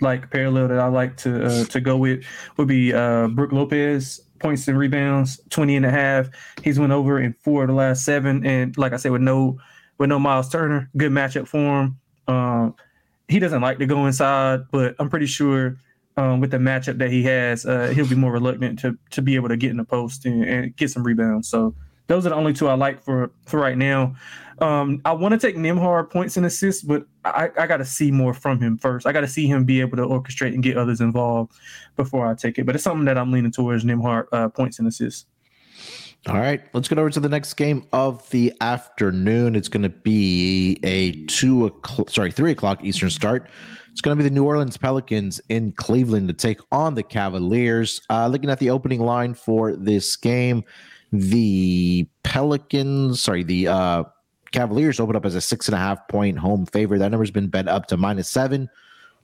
like parallel that I like to uh, to go with would be uh, Brook Lopez points and rebounds, 20 and a half. He's went over in four of the last seven. And like I said, with no with no Myles Turner, good matchup for him. Um, he doesn't like to go inside, but I'm pretty sure um, with the matchup that he has, uh, he'll be more reluctant to to be able to get in the post and, and get some rebounds. So those are the only two I like for for right now. Um, I want to take Nembhard points and assists, but I, I got to see more from him first. I got to see him be able to orchestrate and get others involved before I take it. But it's something that I'm leaning towards Nembhard uh, points and assists. All right, let's get over to the next game of the afternoon. It's going to be a two o'clock, sorry, three o'clock Eastern start. It's going to be the New Orleans Pelicans in Cleveland to take on the Cavaliers. Uh, looking at the opening line for this game, the Pelicans, sorry, the uh, Cavaliers opened up as a six and a half point home favorite. That number's been bet up to minus seven.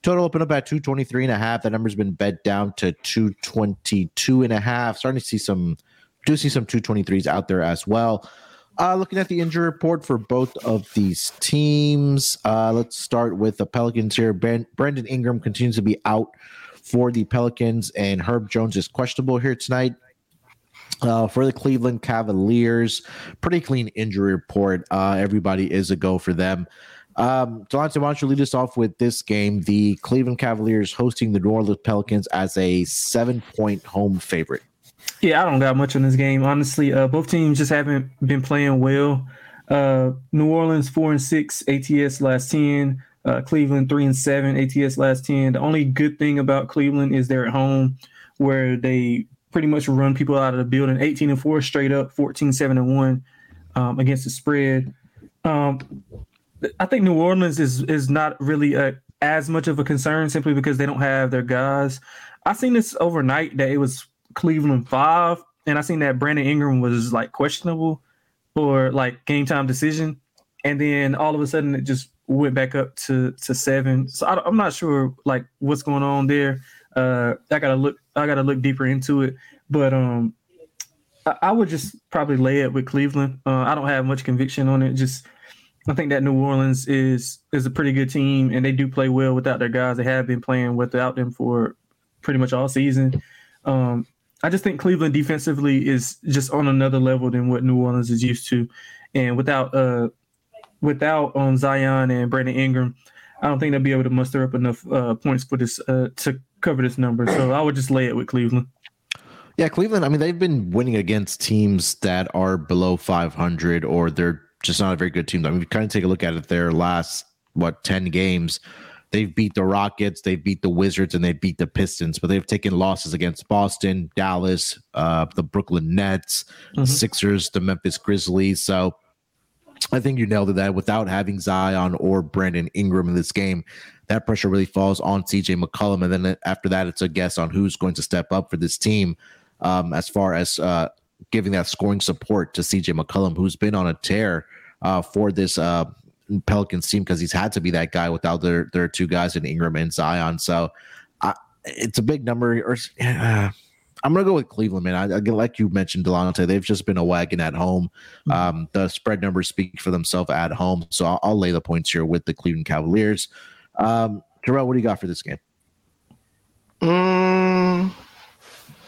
Total opened up at 223 and a half. That number's been bet down to 222 and a half. Starting to see some, do see some 223s out there as well. Uh, looking at the injury report for both of these teams, uh, let's start with the Pelicans here. Ben, Brandon Ingram continues to be out for the Pelicans, and Herb Jones is questionable here tonight. Uh, for the Cleveland Cavaliers, pretty clean injury report. Uh, everybody is a go for them. Um, Delonte, why don't you lead us off with this game? The Cleveland Cavaliers hosting the New Orleans Pelicans as a seven point home favorite. Yeah, I don't got much on this game. Honestly, uh, both teams just haven't been playing well. Uh, New Orleans four and six, ATS last ten. Uh, Cleveland three and seven, ATS last ten. The only good thing about Cleveland is they're at home, where they pretty much run people out of the building. 18 and 4 straight up, 14 7 and 1 um, against the spread. Um, I think New Orleans is is not really a, as much of a concern simply because they don't have their guys. I seen this overnight that it was Cleveland five, and I seen that Brandon Ingram was like questionable for like game time decision, and then all of a sudden it just went back up to to seven. So I, am not sure like what's going on there. Uh, I gotta look. I gotta look deeper into it. But um, I, I would just probably lay it with Cleveland. Uh, I don't have much conviction on it. Just I think that New Orleans is is a pretty good team, and they do play well without their guys. They have been playing without them for pretty much all season. Um, I just think Cleveland defensively is just on another level than what New Orleans is used to, and without uh without um Zion and Brandon Ingram, I don't think they'll be able to muster up enough uh, points for this uh, to cover this number. So I would just lay it with Cleveland. Yeah, Cleveland. I mean, they've been winning against teams that are below 500 or they're just not a very good team. I mean, kind of take a look at it. Their last what 10 games, they've beat the Rockets, they've beat the Wizards, and they beat the Pistons. But they've taken losses against Boston, Dallas, uh, the Brooklyn Nets, mm-hmm. Sixers, the Memphis Grizzlies. So I think you nailed it. That without having Zion or Brandon Ingram in this game, that pressure really falls on CJ McCollum. And then after that, it's a guess on who's going to step up for this team um, as far as uh, giving that scoring support to CJ McCollum, who's been on a tear uh, for this uh, Pelicans team because he's had to be that guy without their their two guys in Ingram and Zion. So it's a big number. Or I'm gonna go with Cleveland, man. I, I, like you mentioned, Delonte. They've just been a wagon at home. Mm-hmm. Um, the spread numbers speak for themselves at home, so I'll, I'll, lay the points here with the Cleveland Cavaliers. Um, Terrell, what do you got for this game? Mm,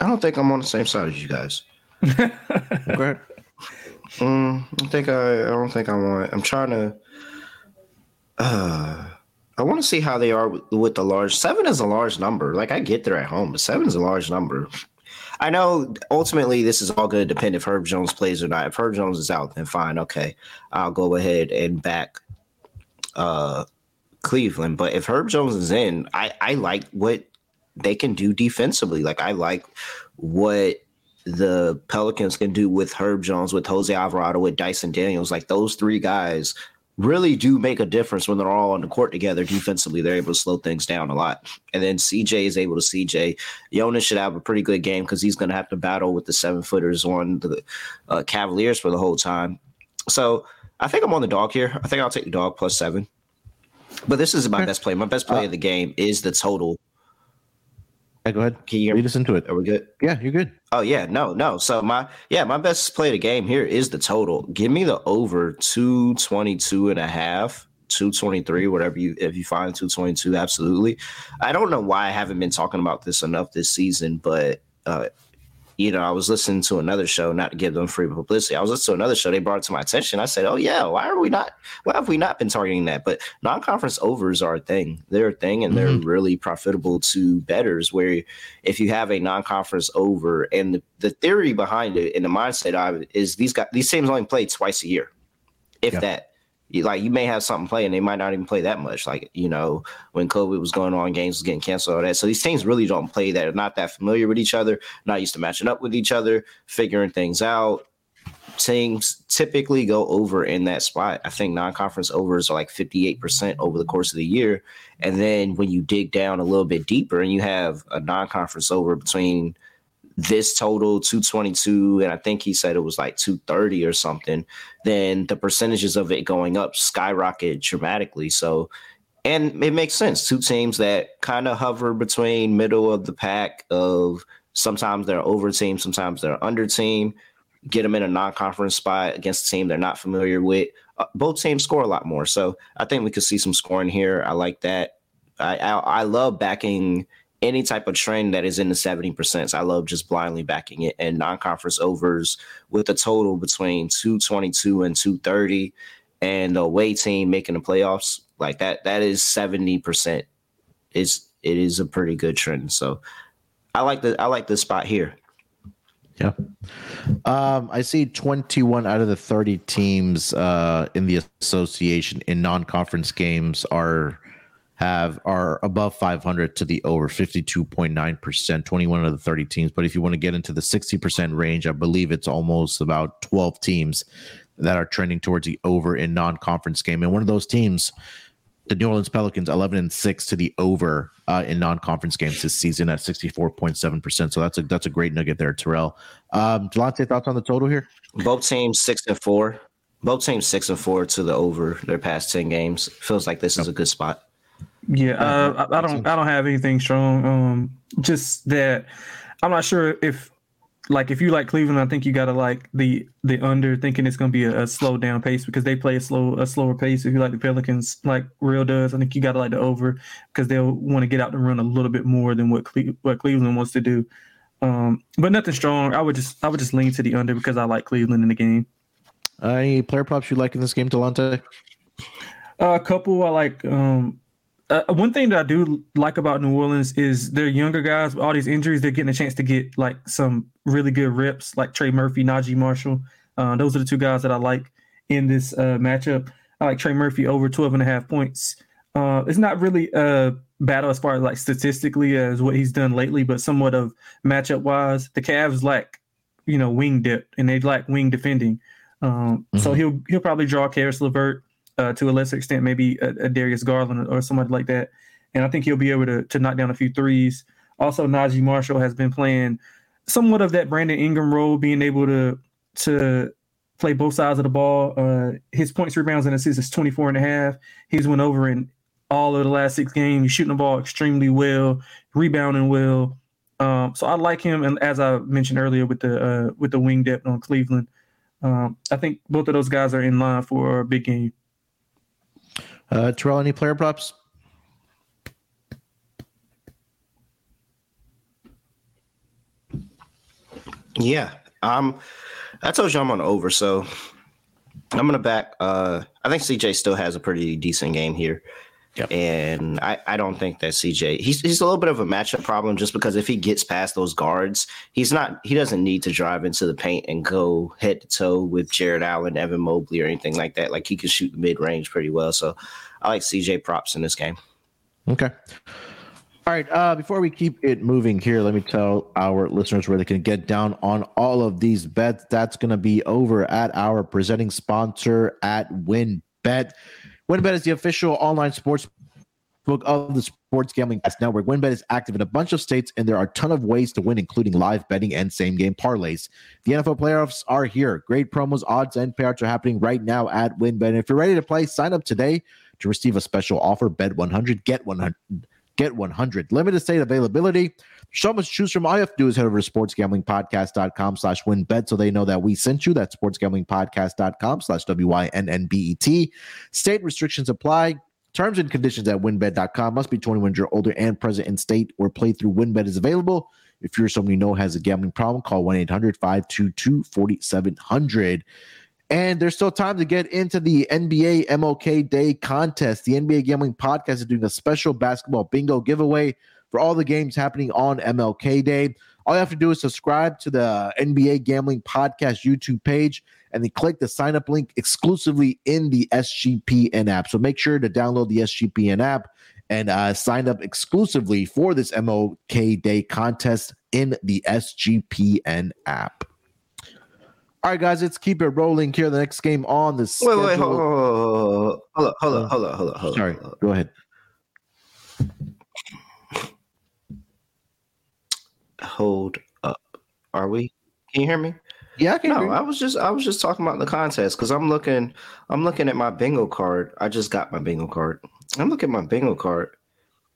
I don't think I'm on the same side as you guys. okay. Mm, I think I. I don't think I want. I'm trying to. Uh, I want to see how they are with, with, the large seven is a large number. Like I get there at home, but seven is a large number. I know ultimately this is all going to depend if Herb Jones plays or not. If Herb Jones is out, then fine, okay, I'll go ahead and back uh, Cleveland. But if Herb Jones is in, I I like what they can do defensively. Like I like what the Pelicans can do with Herb Jones, with Jose Alvarado, with Dyson Daniels. Like those three guys really do make a difference when they're all on the court together defensively. They're able to slow things down a lot. And then CJ is able to CJ. Jonas should have a pretty good game because he's going to have to battle with the seven footers on the uh, Cavaliers for the whole time. So I think I'm on the dog here. I think I'll take the dog plus seven. But this is my best play. My best play uh, of the game is the total yeah, go ahead. Can you lead us into it? Are we good? Yeah, you're good. Oh yeah, no, no. So my yeah, my best play of the game here is the total. Give me the over 222 and a half, 223, whatever you if you find 222, absolutely. I don't know why I haven't been talking about this enough this season, but uh you know, I was listening to another show, not to give them free publicity. I was listening to another show. They brought it to my attention. I said, "Oh yeah, why are we not? Why have we not been targeting that?" But non-conference overs are a thing. They're a thing, and mm-hmm. they're really profitable to bettors. Where if you have a non-conference over, and the, the theory behind it and the mindset of it is these guys, these teams only play twice a year, if that like you may have something playing, they might not even play that much. Like you know, when COVID was going on, games was getting canceled, all that. So these teams really don't play that. are not that familiar with each other, not used to matching up with each other, figuring things out. Teams typically go over in that spot. I think non-conference overs are like 58% over the course of the year. And then when you dig down a little bit deeper and you have a non-conference over between this total 222 and i think he said it was like 230 or something then the percentages of it going up skyrocket dramatically. So and it makes sense. Two teams that kind of hover between middle of the pack of sometimes they're over team sometimes they're under team get them in a non-conference spot against a team they're not familiar with uh, both teams score a lot more. So i think we could see some scoring here. I like that. I, I, I love backing any type of trend that is in the 70%. I love just blindly backing it and non-conference overs with a total between 222 and 230 and the away team making the playoffs like that that is 70% is it is a pretty good trend. So I like the I like the spot here. Yeah. Um, I see 21 out of the 30 teams uh, in the association in non-conference games are have are above 500 to the over 52.9%, 21 of the 30 teams. But if you want to get into the 60% range, I believe it's almost about 12 teams that are trending towards the over in non-conference game. And one of those teams, the New Orleans Pelicans, 11 and 6 to the over uh, in non-conference games this season at 64.7%. So that's a that's a great nugget there, Terrell. Um, Delonte, thoughts on the total here? Both teams six and four. Both teams six and four to the over their past 10 games. Feels like this is a good spot. Yeah, uh, I, I, don't. I don't have anything strong. Um, just that I'm not sure if like if you like Cleveland, I think you gotta like the the under, thinking it's gonna be a, a slow down pace because they play a slow a slower pace. If you like the Pelicans, like Real does, I think you gotta like the over because they'll want to get out and run a little bit more than what Cle- what Cleveland wants to do. Um, but nothing strong. I would just I would just lean to the under because I like Cleveland in the game. Uh, any player props you like in this game, Delonte? Uh, a couple I like. Um, uh, one thing that I do like about New Orleans is their younger guys. With all these injuries, they're getting a chance to get like some really good rips, like Trey Murphy, Naji Marshall. Uh, those are the two guys that I like in this uh, matchup. I like Trey Murphy over 12 and a half points. Uh, it's not really a battle as far as like statistically as what he's done lately, but somewhat of matchup wise. The Cavs lack, you know, wing depth and they lack wing defending. Um, mm-hmm. So he'll he'll probably draw Caris LeVert uh, to a lesser extent, maybe a, a, Darius Garland or somebody like that. And I think he'll be able to, to knock down a few threes. Also, Naji Marshall has been playing somewhat of that Brandon Ingram role, being able to to play both sides of the ball. Uh, his points, rebounds, and assists is 24 and a half. He's went over in all of the last six games. He's shooting the ball extremely well, rebounding well. Um, so I like him, and as I mentioned earlier, with the uh, with the wing depth on Cleveland, um, I think both of those guys are in line for a big game. Uh, Terrell, any player props? Yeah. Um, I told you I'm on over, so I'm gonna back. Uh, I think CJ still has a pretty decent game here. Yep. And I, I don't think that CJ he's he's a little bit of a matchup problem just because if he gets past those guards, he's not he doesn't need to drive into the paint and go head to toe with Jarrett Allen, Evan Mobley, or anything like that. Like he can shoot the mid range pretty well. So I like CJ props in this game. Okay. All right. Uh, before we keep it moving here, let me tell our listeners where they can get down on all of these bets. That's going to be over at our presenting sponsor at WynnBET. WynnBET is the official online sports book of the Sports Gambling Pass Network. WynnBET is active in a bunch of states, and there are a ton of ways to win, including live betting and same game parlays. The NFL playoffs are here. Great promos, odds, and payouts are happening right now at WynnBET. And if you're ready to play, sign up today to receive a special offer. Bet 100, get 100. Get 100. Limited state availability. So much to choose from. All you have to do is head over to sportsgamblingpodcast.com slash wynnbet so they know that we sent you. That's sportsgamblingpodcast.com slash W-Y-N-N-B-E-T. State restrictions apply. Terms and conditions at wynnbet.com must be 21 years older and present in state where playthrough WynnBET is available. If you're someone you know has a gambling problem, call 1 800 522 4700. And there's still time to get into the NBA MLK Day contest. The NBA Gambling Podcast is doing a special basketball bingo giveaway for all the games happening on MLK Day. All you have to do is subscribe to the NBA Gambling Podcast YouTube page and then click the sign up link exclusively in the SGPN app. So make sure to download the SGPN app and uh, sign up exclusively for this MLK Day contest in the SGPN app. All right, guys, let's keep it rolling here. The next game on the schedule. Wait, wait, hold, hold, hold, on, hold on, hold on, hold on, hold on. Sorry, go ahead. Hold up. Are we? Can you hear me? Yeah, I can. No, I was just I was just talking about the contest because I'm looking I'm looking at my bingo card. I just got my bingo card. I'm looking at my bingo card,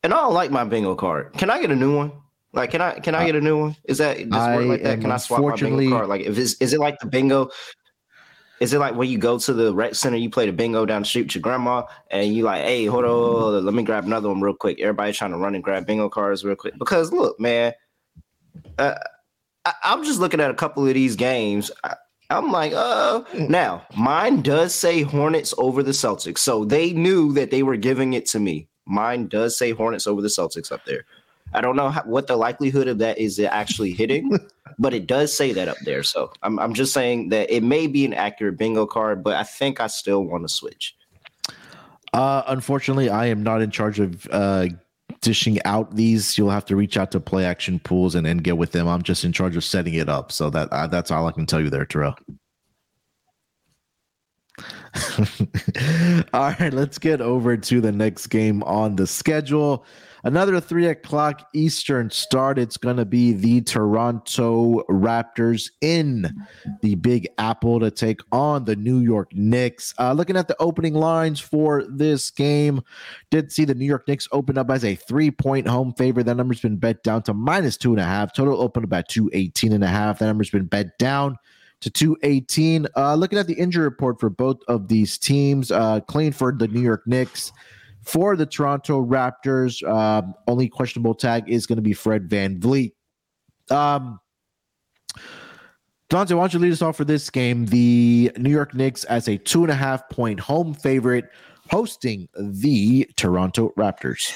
and I don't like my bingo card. Can I get a new one? Like, can I can I get a new one? Is that does work like that? Can I swap my bingo card? Like, if it's is it like the bingo? Is it like when you go to the rec center, you play the bingo down the street with your grandma, and you like, hey, hold on, hold on, let me grab another one real quick. Everybody's trying to run and grab bingo cards real quick because look, man, uh, I, am just looking at a couple of these games. I, I'm like, uh, now mine does say Hornets over the Celtics, so they knew that they were giving it to me. Mine does say Hornets over the Celtics up there. I don't know how, what the likelihood of that is actually hitting, but it does say that up there. So I'm, I'm just saying that it may be an accurate bingo card, but I think I still want to switch. Uh, unfortunately, I am not in charge of uh, dishing out these. You'll have to reach out to Play Action Pools and, and get with them. I'm just in charge of setting it up. So that uh, that's all I can tell you there, Terrell. all right, let's get over to the next game on the schedule. Another three o'clock Eastern start. It's going to be the Toronto Raptors in the Big Apple to take on the New York Knicks. Uh, looking at the opening lines for this game, did see the New York Knicks open up as a three point home favorite. That number's been bet down to minus two and a half. Total open about 218 and a half. That number's been bet down to 218. Uh, looking at the injury report for both of these teams, uh, clean for the New York Knicks. For the Toronto Raptors, um, only questionable tag is going to be Fred Van VanVleet. Um, Dante, why don't you lead us off for this game? The New York Knicks as a two and a half point home favorite hosting the Toronto Raptors.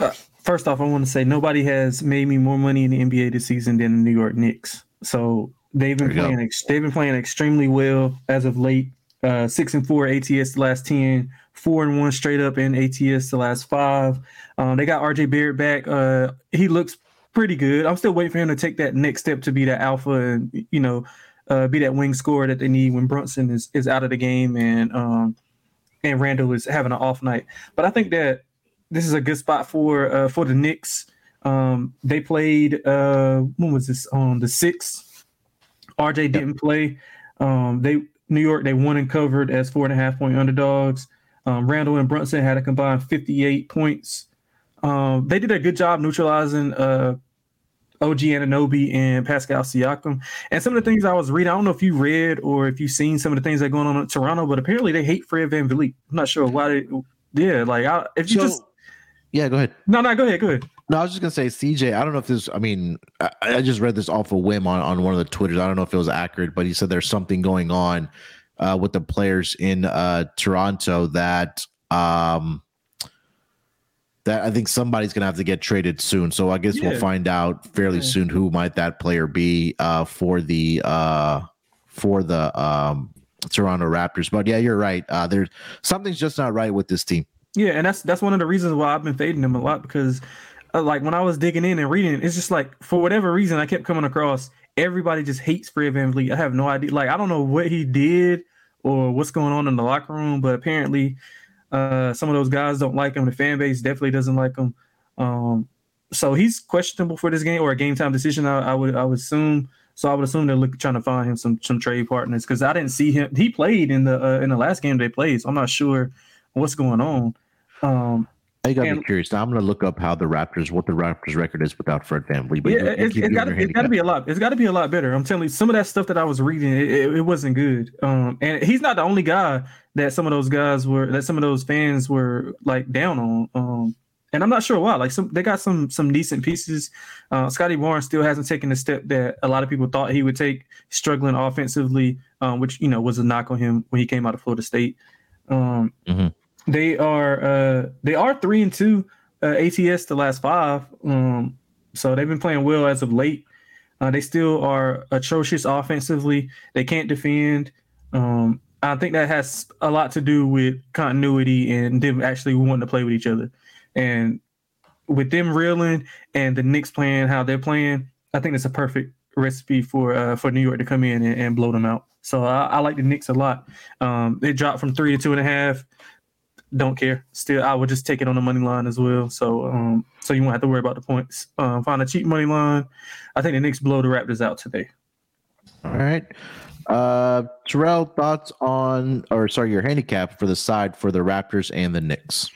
Uh, first off, I want to say nobody has made me more money in the NBA this season than the New York Knicks. So they've been playing. Ex- they've been playing extremely well as of late. Uh, six and four ATS the last ten, four and one straight up in ATS the last five. Um, they got RJ Barrett back. Uh, he looks pretty good. I'm still waiting for him to take that next step to be that alpha and you know uh, be that wing scorer that they need when Brunson is is out of the game and um, and Randle is having an off night. But I think that this is a good spot for uh, for the Knicks. Um, they played uh, when was this on the sixth? RJ didn't play. Um, they New York they won and covered as four and a half point underdogs. Um, Randle and Brunson had a combined 58 points. Um, they did a good job neutralizing uh, OG Anunoby and Pascal Siakam. And some of the things I was reading, I don't know if you read or if you've seen some of the things that are going on in Toronto, but apparently they hate Fred Van VanVleet. I'm not sure why they, yeah, like I, if you so, just, yeah, go ahead. No, no, go ahead, go ahead. No, I was just gonna say, CJ. I don't know if this. I mean, I, I just read this off a whim on on one of the twitters. I don't know if it was accurate, but he said there's something going on uh, with the players in uh, Toronto that um, that I think somebody's gonna have to get traded soon. So I guess yeah. we'll find out fairly yeah. soon who might that player be uh, for the uh, for the um, Toronto Raptors. But yeah, you're right. Uh, there's something's just not right with this team. Yeah, and that's that's one of the reasons why I've been fading them a lot because uh, like when I was digging in and reading, it's just like for whatever reason I kept coming across everybody just hates Fred VanVleet. I have no idea. Like I don't know what he did or what's going on in the locker room, but apparently uh, some of those guys don't like him. The fan base definitely doesn't like him. Um, so he's questionable for this game or a game time decision. I, I would I would assume. So I would assume they're looking, trying to find him some some trade partners because I didn't see him. He played in the uh, in the last game they played, so I'm not sure what's going on. Um, I gotta and, be curious. Now I'm gonna look up how the Raptors, what the Raptors record is without Fred VanVleet. But yeah, you, it's, it's gotta, it's gotta be a lot. It's gotta be a lot better. I'm telling you, some of that stuff that I was reading, it, it, it, wasn't good. Um, and he's not the only guy that some of those guys were, that some of those fans were like down on. Um, and I'm not sure why. Like some, they got some some decent pieces. Uh, Scottie Barnes still hasn't taken the step that a lot of people thought he would take, struggling offensively, um, which you know was a knock on him when he came out of Florida State. Um, mm-hmm they are uh they are three and two uh, ATS the last five. Um, so they've been playing well as of late. Uh, they still are atrocious offensively. They can't defend. Um, I think that has a lot to do with continuity and them actually wanting to play with each other. And with them reeling and the Knicks playing how they're playing, I think it's a perfect recipe for uh, for New York to come in and, and blow them out. So I, I, like the Knicks a lot. Um, they dropped from three to two and a half don't care. Still, I would just take it on the money line as well. So, um, so you won't have to worry about the points. Um, find a cheap money line. I think the Knicks blow the Raptors out today. All right. Uh, Terrell, thoughts on, or sorry, your handicap for the side for the Raptors and the Knicks?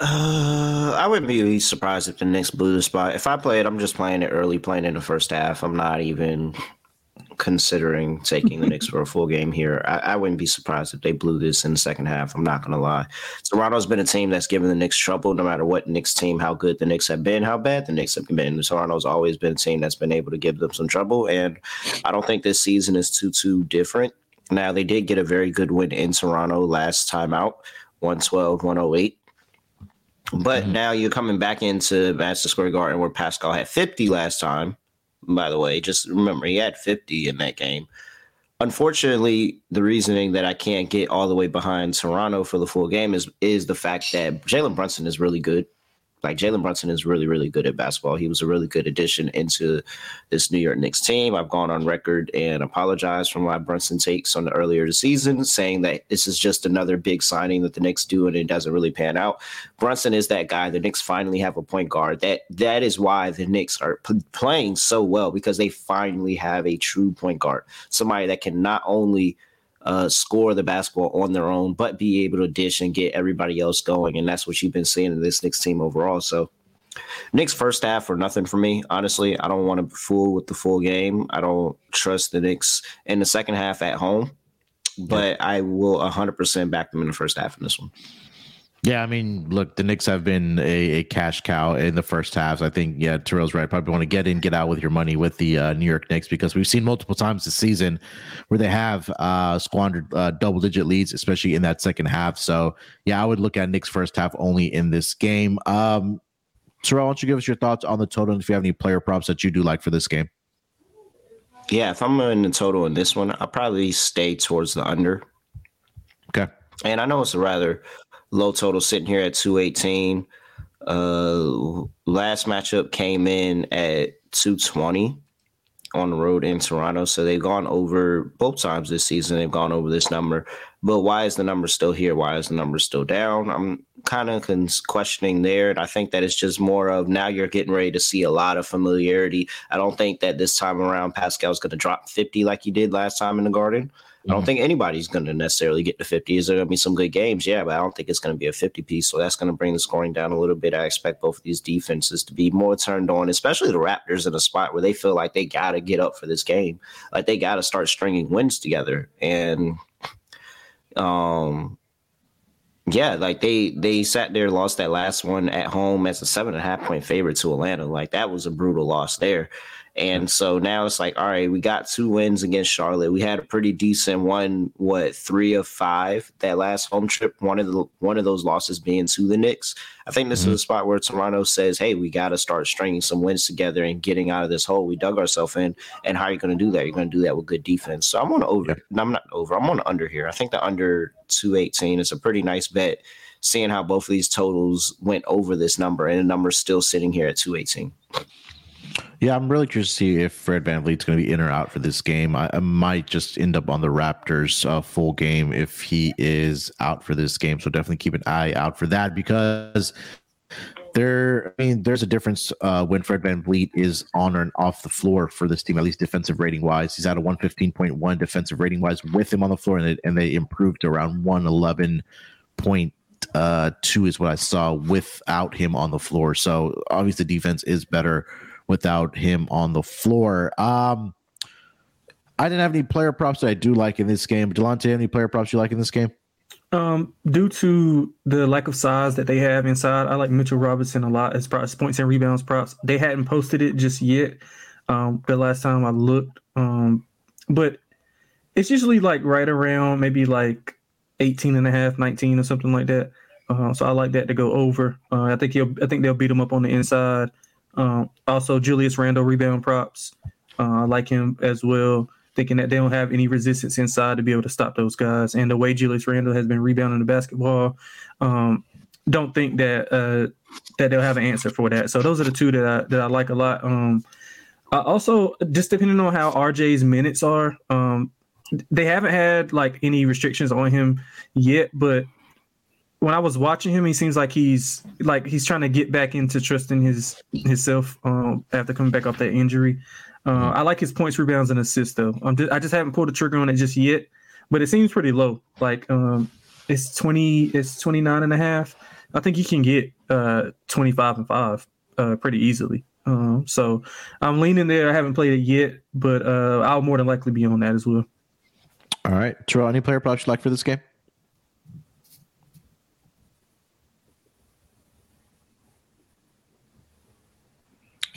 Uh, I wouldn't be surprised if the Knicks blew the spot. If I play it, I'm just playing it early, playing in the first half. I'm not even considering taking the Knicks for a full game here. I, I, wouldn't be surprised if they blew this in the second half. I'm not gonna lie. Toronto's been a team that's given the Knicks trouble, no matter what Knicks team, how good the Knicks have been, how bad the Knicks have been. Toronto's always been a team that's been able to give them some trouble, and I don't think this season is too too different. Now they did get a very good win in Toronto last time out, 112, 108. But mm-hmm. now you're coming back into Madison Square Garden where Pascal had 50 last time. By the way, just remember he had 50 in that game. Unfortunately, the reasoning that I can't get all the way behind Toronto for the full game is is the fact that Jalen Brunson is really good. Like Jalen Brunson is really, really good at basketball. He was a really good addition into this New York Knicks team. I've gone on record and apologized for my Brunson takes on the earlier season, saying that this is just another big signing that the Knicks do and it doesn't really pan out. Brunson is that guy. The Knicks finally have a point guard. That that is why the Knicks are p- playing so well because they finally have a true point guard, somebody that can not only uh, score the basketball on their own, but be able to dish and get everybody else going. And that's what you've been seeing in this Knicks team overall. So, Knicks first half or nothing for me. Honestly, I don't want to fool with the full game. I don't trust the Knicks in the second half at home, but yeah. I will 100% back them in the first half in this one. Yeah, I mean, look, the Knicks have been a, a, cash cow in the first halves. I think, yeah, Terrell's right. Probably want to get in, get out with your money with the uh, New York Knicks because we've seen multiple times this season where they have uh, squandered uh, double digit leads, especially in that second half. So, yeah, I would look at Knicks first half only in this game. Um, Terrell, why don't you give us your thoughts on the total and if you have any player props that you do like for this game? Yeah, if I'm in the total in this one, I'll probably stay towards the under. Okay. And I know it's a rather Low total sitting here at 218. Uh, last matchup came in at 220 on the road in Toronto. So they've gone over both times this season. They've gone over this number. But why is the number still here? Why is the number still down? I'm kind of questioning there. And I think that it's just more of now you're getting ready to see a lot of familiarity. I don't think that this time around Pascal's going to drop 50 like he did last time in the Garden. I don't mm-hmm. think anybody's going to necessarily get to 50. Is there going to be some good games? Yeah, but I don't think it's going to be a 50 piece. So that's going to bring the scoring down a little bit. I expect both of these defenses to be more turned on, especially the Raptors in a spot where they feel like they got to get up for this game. Like they got to start stringing wins together. And, um, yeah, like they they sat there, lost that last one at home as a seven and a half point favorite to Atlanta. Like that was a brutal loss there. And so now it's like, all right, we got two wins against Charlotte. We had a pretty decent one, what three of five that last home trip. One of the one of those losses being to the Knicks. I think this mm-hmm. is a spot where Toronto says, "Hey, we got to start stringing some wins together and getting out of this hole we dug ourselves in." And how are you going to do that? You're going to do that with good defense. So I'm on over. No, I'm not over. I'm on under here. I think the under two eighteen is a pretty nice bet. Seeing how both of these totals went over this number, and the number's still sitting here at two eighteen. Yeah, I'm really curious to see if Fred VanVleet's going to be in or out for this game. I, I might just end up on the Raptors uh, full game if he is out for this game. So definitely keep an eye out for that because there, I mean, there's a difference uh, when Fred VanVleet is on and off the floor for this team, at least defensive rating wise. He's at a 115.1 defensive rating wise with him on the floor, and they, and they improved around 111.2 uh, is what I saw without him on the floor. So obviously, defense is better without him on the floor. Um, I didn't have any player props that I do like in this game. Delonte, any player props you like in this game? Um, due to the lack of size that they have inside, I like Mitchell Robinson a lot as points and rebounds props. They hadn't posted it just yet. Um, the last time I looked, um, but it's usually like right around maybe like 18 and a half, 19 or something like that. Uh, so I like that to go over. Uh, I think he'll, I think they'll beat him up on the inside. Um, also, Julius Randle rebound props. Uh, I like him as well, thinking that they don't have any resistance inside to be able to stop those guys. And the way Julius Randle has been rebounding the basketball, um, don't think that uh, that they'll have an answer for that. So those are the two that I that I like a lot. Um, I also, just depending on how RJ's minutes are, um, they haven't had like any restrictions on him yet, but when I was watching him, he seems like he's like he's trying to get back into trusting his himself um, after coming back off that injury. Uh, I like his points, rebounds, and assists though. Just, i just haven't pulled the trigger on it just yet, but it seems pretty low. Like um, it's 20, it's 29 and a half. I think he can get uh, 25 and five uh, pretty easily. Um, so I'm leaning there. I haven't played it yet, but uh, I'll more than likely be on that as well. All right. Terrell, any player props you like for this game?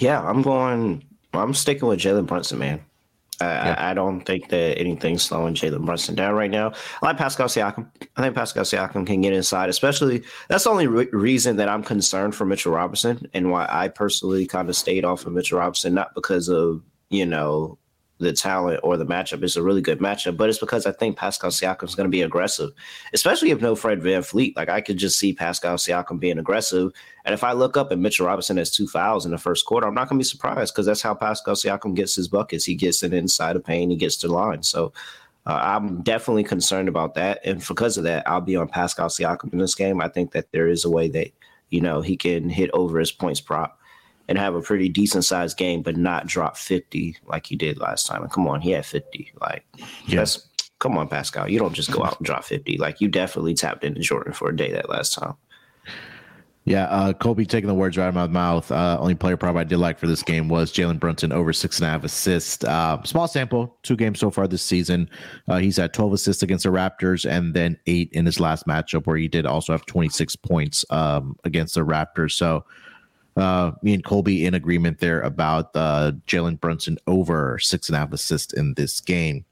Yeah, I'm going. I'm sticking with Jalen Brunson, man. I, yeah. I, I, don't think that anything's slowing Jalen Brunson down right now. I like Pascal Siakam. I think Pascal Siakam can get inside, especially. That's the only re- reason that I'm concerned for Mitchell Robinson and why I personally kind of stayed off of Mitchell Robinson, not because of you know the talent or the matchup. It's a really good matchup, but it's because I think Pascal Siakam is going to be aggressive, especially if no Fred VanVleet. Like I could just see Pascal Siakam being aggressive. And if I look up and Mitchell Robinson has two fouls in the first quarter, I'm not going to be surprised because that's how Pascal Siakam gets his buckets. He gets it inside of paint, he gets to the line. So uh, I'm definitely concerned about that. And because of that, I'll be on Pascal Siakam in this game. I think that there is a way that, you know, he can hit over his points prop and have a pretty decent sized game, but not drop 50 like he did last time. And come on, he had 50. Like, yes, come on, Pascal. You don't just go out and drop 50. Like, you definitely tapped into Jordan for a day that last time. Yeah, uh, Colby taking the words right out of my mouth. Uh, only player prop I did like for this game was Jalen Brunson over six and a half assists. Uh, small sample, two games so far this season. Uh, he's had 12 assists against the Raptors and then eight in his last matchup, where he did also have 26 points um, against the Raptors. So, uh, me and Colby in agreement there about uh, Jalen Brunson over six and a half assists in this game.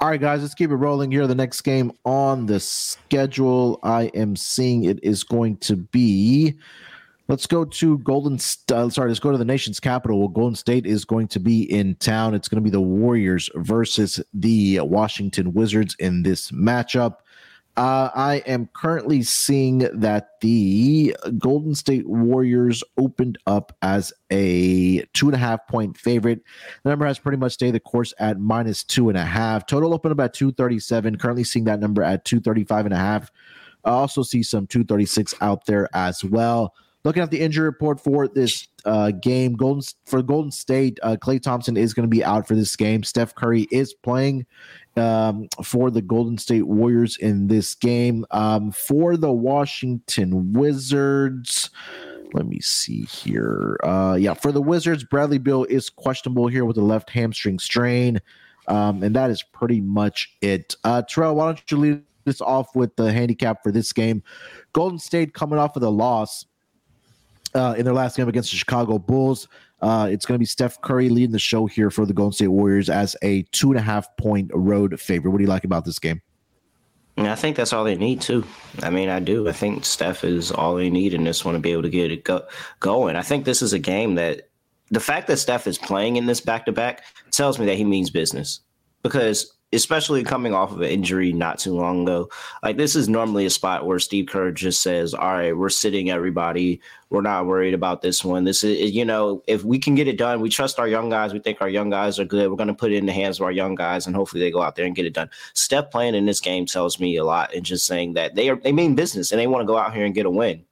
All right, guys, let's keep it rolling here. The next game on the schedule, I am seeing it is going to be. Let's go to Golden. Uh, sorry, let's go to the nation's capital. Well, Golden State is going to be in town. It's going to be the Warriors versus the Washington Wizards in this matchup. Uh, I am currently seeing that the Golden State Warriors opened up as a two and a half point favorite. The number has pretty much stayed the course at minus two and a half. Total opened up at 237. Currently seeing that number at 235 and a half. I also see some 236 out there as well. Looking at the injury report for this uh, game, Golden for Golden State, uh, Klay Thompson is going to be out for this game. Steph Curry is playing um, for the Golden State Warriors in this game. Um, for the Washington Wizards, let me see here. Uh, yeah, for the Wizards, Bradley Beal is questionable here with a left hamstring strain. Um, and that is pretty much it. Uh, Terrell, why don't you lead this off with the handicap for this game? Golden State coming off of the loss uh, in their last game against the Chicago Bulls. Uh, it's going to be Steph Curry leading the show here for the Golden State Warriors as a two and a half point road favorite. What do you like about this game? I think that's all they need too. I mean, I do. I think Steph is all they need in this one to be able to get it go- going. I think this is a game that the fact that Steph is playing in this back to back tells me that he means business because especially coming off of an injury not too long ago. Like this is normally a spot where Steve Kerr just says, "All right, we're sitting everybody. We're not worried about this one. This is, you know, if we can get it done, we trust our young guys. We think our young guys are good. We're going to put it in the hands of our young guys, and hopefully they go out there and get it done." Steph playing in this game tells me a lot, and just saying that they are they mean business and they want to go out here and get a win.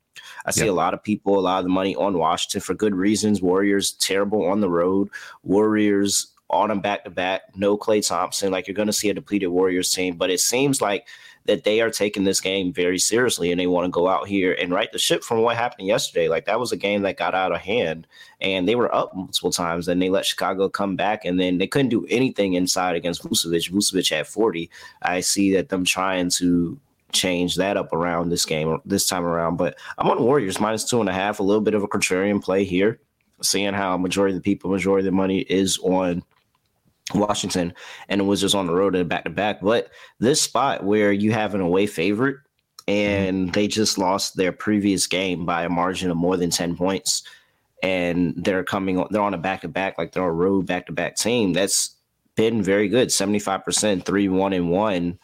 I see a lot of people, a lot of the money on Washington for good reasons. Warriors terrible on the road. Warriors on them back to back. No Klay Thompson. Like you're going to see a depleted Warriors team, but it seems like that they are taking this game very seriously and they want to go out here and right the ship from what happened yesterday. Like that was a game that got out of hand and they were up multiple times. and they let Chicago come back and then they couldn't do anything inside against Vucevic. Vucevic had 40. I see that them trying to change that up around this game this time around. But I'm on Warriors minus two and a half, a little bit of a contrarian play here, seeing how majority of the people, majority of the money is on Washington and the Wizards on the road at back to back. But this spot where you have an away favorite and mm-hmm. they just lost their previous game by a margin of more than 10 points and they're coming they're on a back to back like they're a road back to back team. That's been very good. 75% 3 1 and 1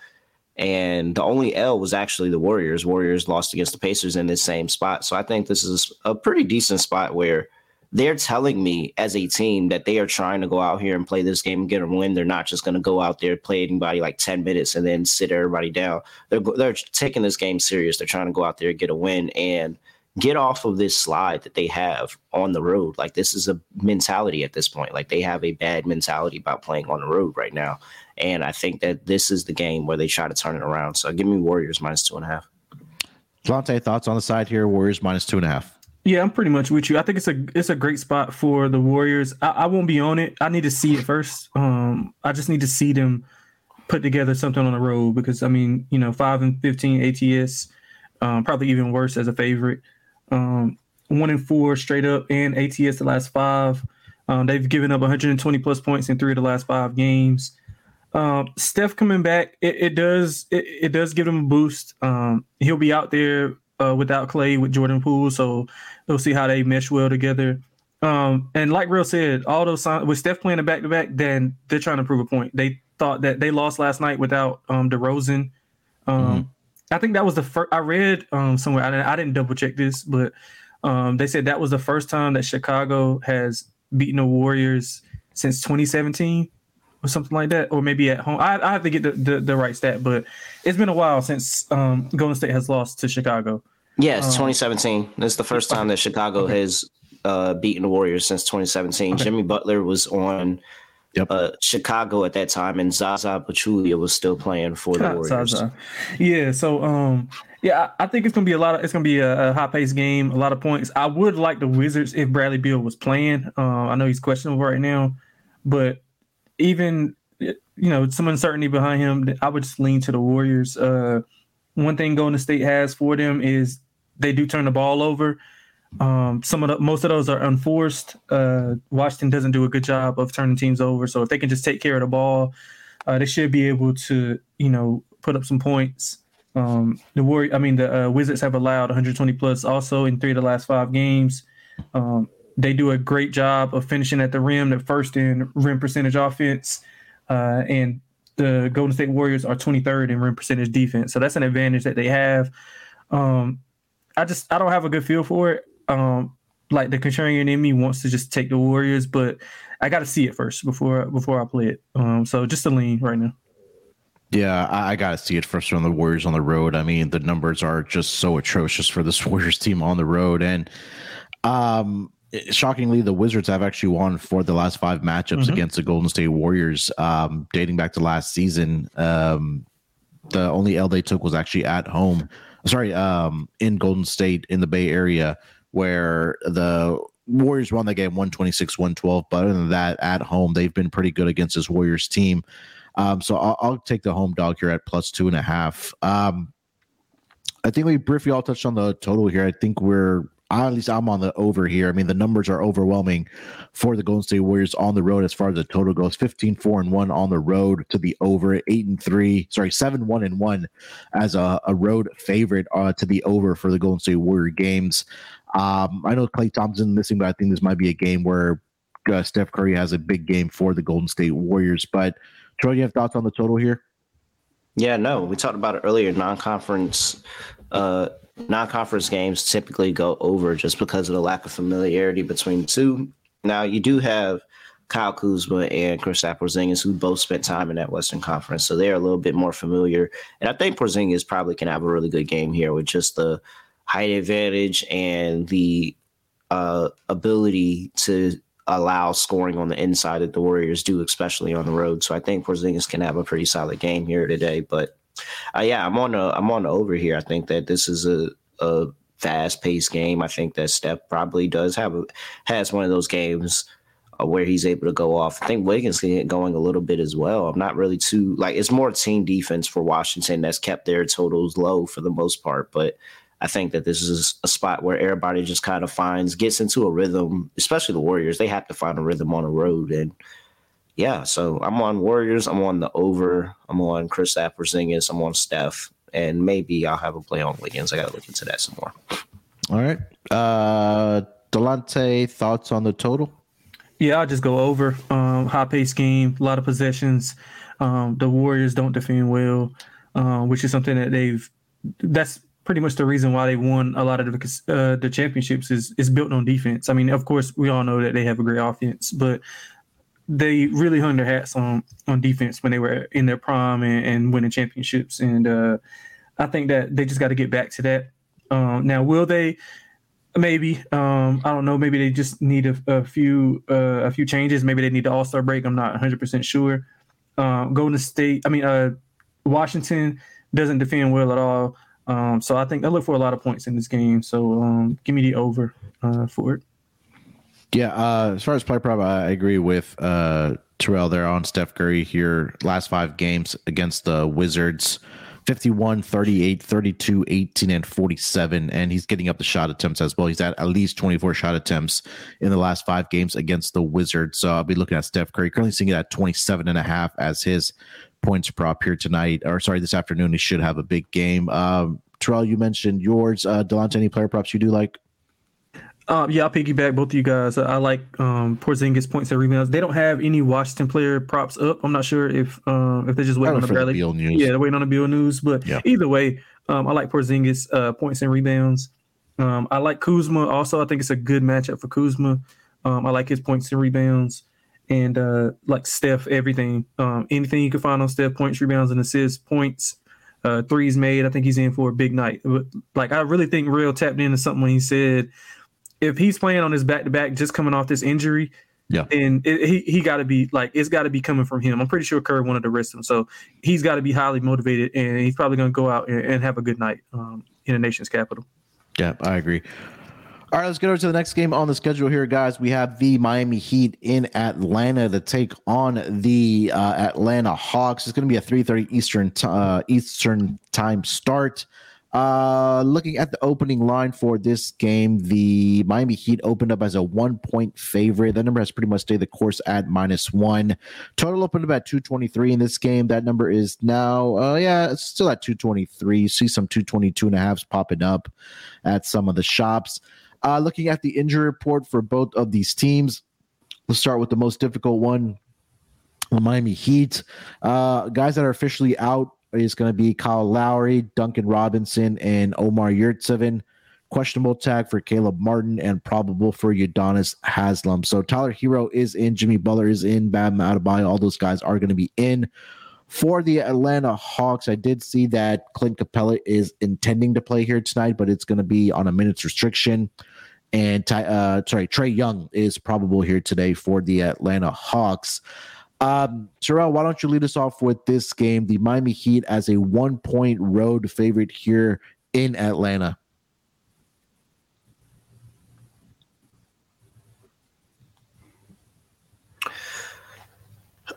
and the only L was actually the Warriors. Warriors lost against the Pacers in this same spot. So I think this is a pretty decent spot where they're telling me as a team that they are trying to go out here and play this game and get a win. They're not just going to go out there play anybody like ten minutes and then sit everybody down. They're they're taking this game serious. They're trying to go out there get a win and get off of this slide that they have on the road. Like this is a mentality at this point. Like they have a bad mentality about playing on the road right now. And I think that this is the game where they try to turn it around. So give me Warriors minus two and a half. Delonte, thoughts on the side here? Warriors minus two and a half. Yeah, I'm pretty much with you. I think it's a it's a great spot for the Warriors. I, I won't be on it. I need to see it first. Um, I just need to see them put together something on the road because I mean, you know, five and fifteen ATS, um, probably even worse as a favorite. Um, one and four straight up and ATS the last five. Um, they've given up 120 plus points in three of the last five games. Um, Steph coming back, it, it does it, it, does give him a boost. Um, he'll be out there uh, without Klay with Jordan Poole, so we'll see how they mesh well together. Um, and like Real said, all those signs with Steph playing a back to back, then they're trying to prove a point. They thought that they lost last night without um DeRozan. Um, mm-hmm. I think that was the first. I read um somewhere. I didn't, I didn't double check this, but um, they said that was the first time that Chicago has beaten the Warriors since 2017 or something like that, or maybe at home. I, I have to get the, the, the, right stat, but it's been a while since um, Golden State has lost to Chicago. Yes, um, 2017. That's the first time that Chicago okay. has uh, beaten the Warriors since 2017. Okay. Jimmy Butler was on Yep. Uh, Chicago at that time, and Zaza Pachulia was still playing for the Warriors. Zaza. Yeah, so um, yeah, I think it's gonna be a lot of it's gonna be a, a high paced game, a lot of points. I would like the Wizards if Bradley Beal was playing. Uh, I know he's questionable right now, but even you know some uncertainty behind him, I would just lean to the Warriors. Uh, one thing Golden State has for them is they do turn the ball over. Um, some of the most of those are unforced. Uh, Washington doesn't do a good job of turning teams over, so if they can just take care of the ball, uh, they should be able to you know put up some points. Um, the war, I mean, the uh, Wizards have allowed 120 plus also in three of the last five games. Um, they do a great job of finishing at the rim, the first in rim percentage offense, uh, and the Golden State Warriors are 23rd in rim percentage defense. So that's an advantage that they have. Um, I just I don't have a good feel for it um, like the contrarian in me wants to just take the Warriors, but I got to see it first before before I play it. Um, so just a lean right now. Yeah, I, I got to see it first on the Warriors on the road. I mean, the numbers are just so atrocious for this Warriors team on the road, and um, shockingly, the Wizards have actually won for the last five matchups mm-hmm. against the Golden State Warriors, um, dating back to last season. Um, the only L they took was actually at home. Sorry, um, in Golden State in the Bay Area where the Warriors won the game 126 112. But other than that, at home, they've been pretty good against this Warriors team. Um, so I'll, I'll, take the home dog here at plus two and a half. Um, I think we briefly all touched on the total here. I think we're at least I'm on the over here. I mean, the numbers are overwhelming for the Golden State Warriors on the road as far as the total goes 15 4 and 1 on the road to the over 8 and 3, sorry, 7 1 and 1 as a, a road favorite uh, to the over for the Golden State Warrior games. Um, I know Klay Thompson missing, but I think this might be a game where uh, Steph Curry has a big game for the Golden State Warriors. But Troy, you have thoughts on the total here? Yeah, no, we talked about it earlier. Non-conference, uh, non-conference games typically go over just because of the lack of familiarity between two. Now you do have Kyle Kuzma and Kristaps Porzingis, who both spent time in that Western Conference, so they're a little bit more familiar. And I think Porzingis probably can have a really good game here with just the height advantage and the uh, ability to allow scoring on the inside that the Warriors do, especially on the road. So I think Porzingis can have a pretty solid game here today. But uh, yeah, I'm on the I'm on over here. I think that this is a a fast paced game. I think that Steph probably does have a has one of those games uh, where he's able to go off. I think Wiggins can get going a little bit as well. I'm not really too like it's more team defense for Washington that's kept their totals low for the most part, but I think that this is a spot where everybody just kind of finds, gets into a rhythm, especially the Warriors. They have to find a rhythm on the road. And yeah, so I'm on Warriors. I'm on the over. I'm on Chris Porzingis. I'm on Steph. And maybe I'll have a play on Wiggins. I got to look into that some more. All right. Uh, Delonte, thoughts on the total? Yeah, I'll just go over. Um, high pace game, a lot of possessions. Um, the Warriors don't defend well, uh, which is something that they've that's pretty much the reason why they won a lot of the uh, the championships is is built on defense. I mean, of course, we all know that they have a great offense, but they really hung their hats on on defense when they were in their prime and, and winning championships. And uh, I think that they just got to get back to that. Um, now, will they? Maybe um, I don't know. Maybe they just need a, a few uh, a few changes. Maybe they need the All Star break. I'm not 100 percent sure. Um, Golden State, I mean, uh, Washington doesn't defend well at all. Um, so I think I look for a lot of points in this game. So um, give me the over uh, for it. Yeah, uh, as far as play prop, I agree with uh, Terrell there on Steph Curry here. Last five games against the Wizards 51, 38, 32, 18, and 47. And he's getting up the shot attempts as well. He's at at least 24 shot attempts in the last five games against the Wizards. So I'll be looking at Steph Curry, currently seeing it at 27 and a half as his points prop here tonight, or sorry, this afternoon. He should have a big game. Um, Terrell, you mentioned yours. Uh, Delonte, any player props you do like? Um, yeah, I'll piggyback both of you guys. I like um, Porzingis points and rebounds. They don't have any Washington player props up. I'm not sure if um, if they're just waiting on the Bradley. Beal news. Yeah, they're waiting on the Bill news. But Yeah. either way, um, I like Porzingis uh, points and rebounds. Um, I like Kuzma. Also, I think it's a good matchup for Kuzma. Um, I like his points and rebounds, and uh, like Steph, everything. Um, anything you can find on Steph, points, rebounds, and assists, points, uh, threes made. I think he's in for a big night. But, Like I really think Real tapped into something when he said, if he's playing on his back to back, just coming off this injury, Yeah. then it, he he got to be like it's got to be coming from him. I'm pretty sure Kerr wanted to rest him, so he's got to be highly motivated, and he's probably going to go out and, and have a good night um, in the nation's capital. Yeah, I agree. All right, let's get over to the next game on the schedule here, guys. We have the Miami Heat in Atlanta to take on the uh, Atlanta Hawks. It's going to be a 3:30 Eastern t- uh, Eastern time start. Uh, looking at the opening line for this game, the Miami Heat opened up as a one point favorite. That number has pretty much stayed the course at minus one. Total opened up at 223 in this game. That number is now, uh, yeah, it's still at 223. You see some 222 and a halves popping up at some of the shops. Uh, looking at the injury report for both of these teams, let's start with the most difficult one. The Miami Heat. Uh, guys that are officially out is going to be Kyle Lowry, Duncan Robinson, and Omer Yurtseven. Questionable tag for Caleb Martin and probable for Udonis Haslem. So Tyler Herro is in, Jimmy Butler is in, Bam Adebayo. All those guys are going to be in. For the Atlanta Hawks, I did see that Clint Capela is intending to play here tonight, but it's going to be on a minutes restriction. And Ty, uh, sorry, Trae Young is probable here today for the Atlanta Hawks. Um, Terrell, why don't you lead us off with this game? The Miami Heat as a one point road favorite here in Atlanta.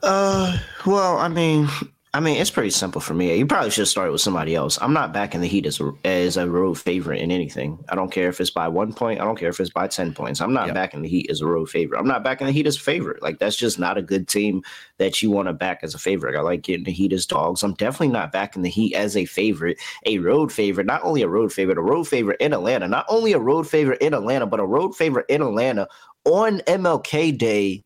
Uh, well, I mean, I mean, it's pretty simple for me. You probably should start with somebody else. I'm not backing the Heat as a, as a road favorite in anything. I don't care if it's by one point. I don't care if it's by ten points. I'm not Yeah. backing the Heat as a road favorite. I'm not backing the Heat as a favorite. Like that's just not a good team that you want to back as a favorite. I like getting the Heat as dogs. I'm definitely not backing the Heat as a favorite, a road favorite. Not only a road favorite, a road favorite in Atlanta. Not only a road favorite in Atlanta, but a road favorite in Atlanta on MLK Day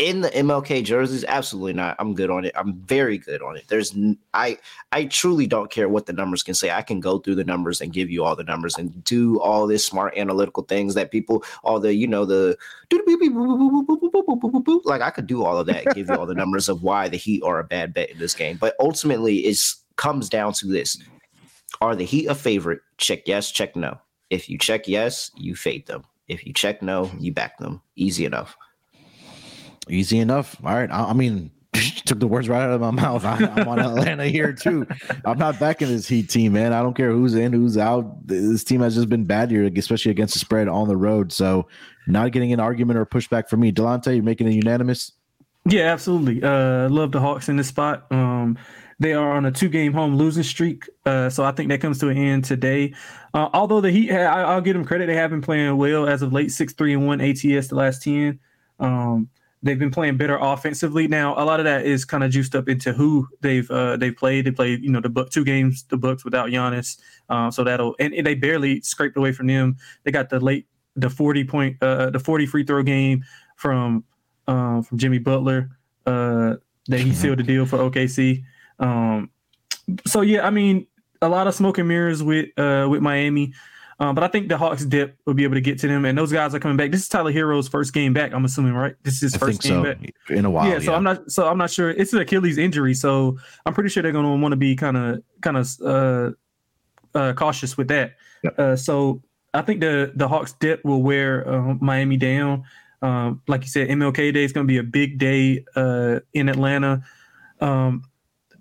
in the MLK jerseys, absolutely not. I'm good on it. I'm very good on it. There's n- I I truly don't care what the numbers can say. I can go through the numbers and give you all the numbers and do all this smart analytical things that people all the you know the like I could do all of that, give you all the numbers of why the Heat are a bad bet in this game. But ultimately, it comes down to this: Are the Heat a favorite? Check yes, check no. If you check yes, you fade them. If you check no, you back them. Easy enough. Easy enough. All right. I, I mean, took the words right out of my mouth. I, I'm on Atlanta here too. I'm not backing this Heat team, man. I don't care who's in, who's out. This team has just been bad here, especially against the spread on the road. So, not getting an argument or pushback from me. Delonte, you're making it unanimous. Yeah, absolutely. Uh, love the Hawks in this spot. Um, they are on a two-game home losing streak, uh, so I think that comes to an end today. Uh, although the Heat, I, I'll give them credit; they have been playing well as of late. Six three and one ATS the last ten. Um, they've been playing better offensively. Now, a lot of that is kind of juiced up into who they've uh, they've played. They played, you know, the Buck two games, the Bucks without Giannis, uh, so that'll and, and they barely scraped away from them. They got the late the forty point uh, the forty free throw game from um, from Jimmy Butler uh, that he sealed the deal for OKC. Um, so yeah, I mean, a lot of smoke and mirrors with uh, with Miami. Um, but I think the Hawks dip will be able to get to them, and those guys are coming back. This is Tyler Herro's first game back. I'm assuming, right? This is his first game so. back. In a while. yeah, so I'm not. So I'm not sure. It's an Achilles injury, so I'm pretty sure they're going to want to be kind of, kind of uh, uh, cautious with that. Yep. Uh, so I think the the Hawks dip will wear uh, Miami down. Um, like you said, MLK Day is going to be a big day uh, in Atlanta. Um,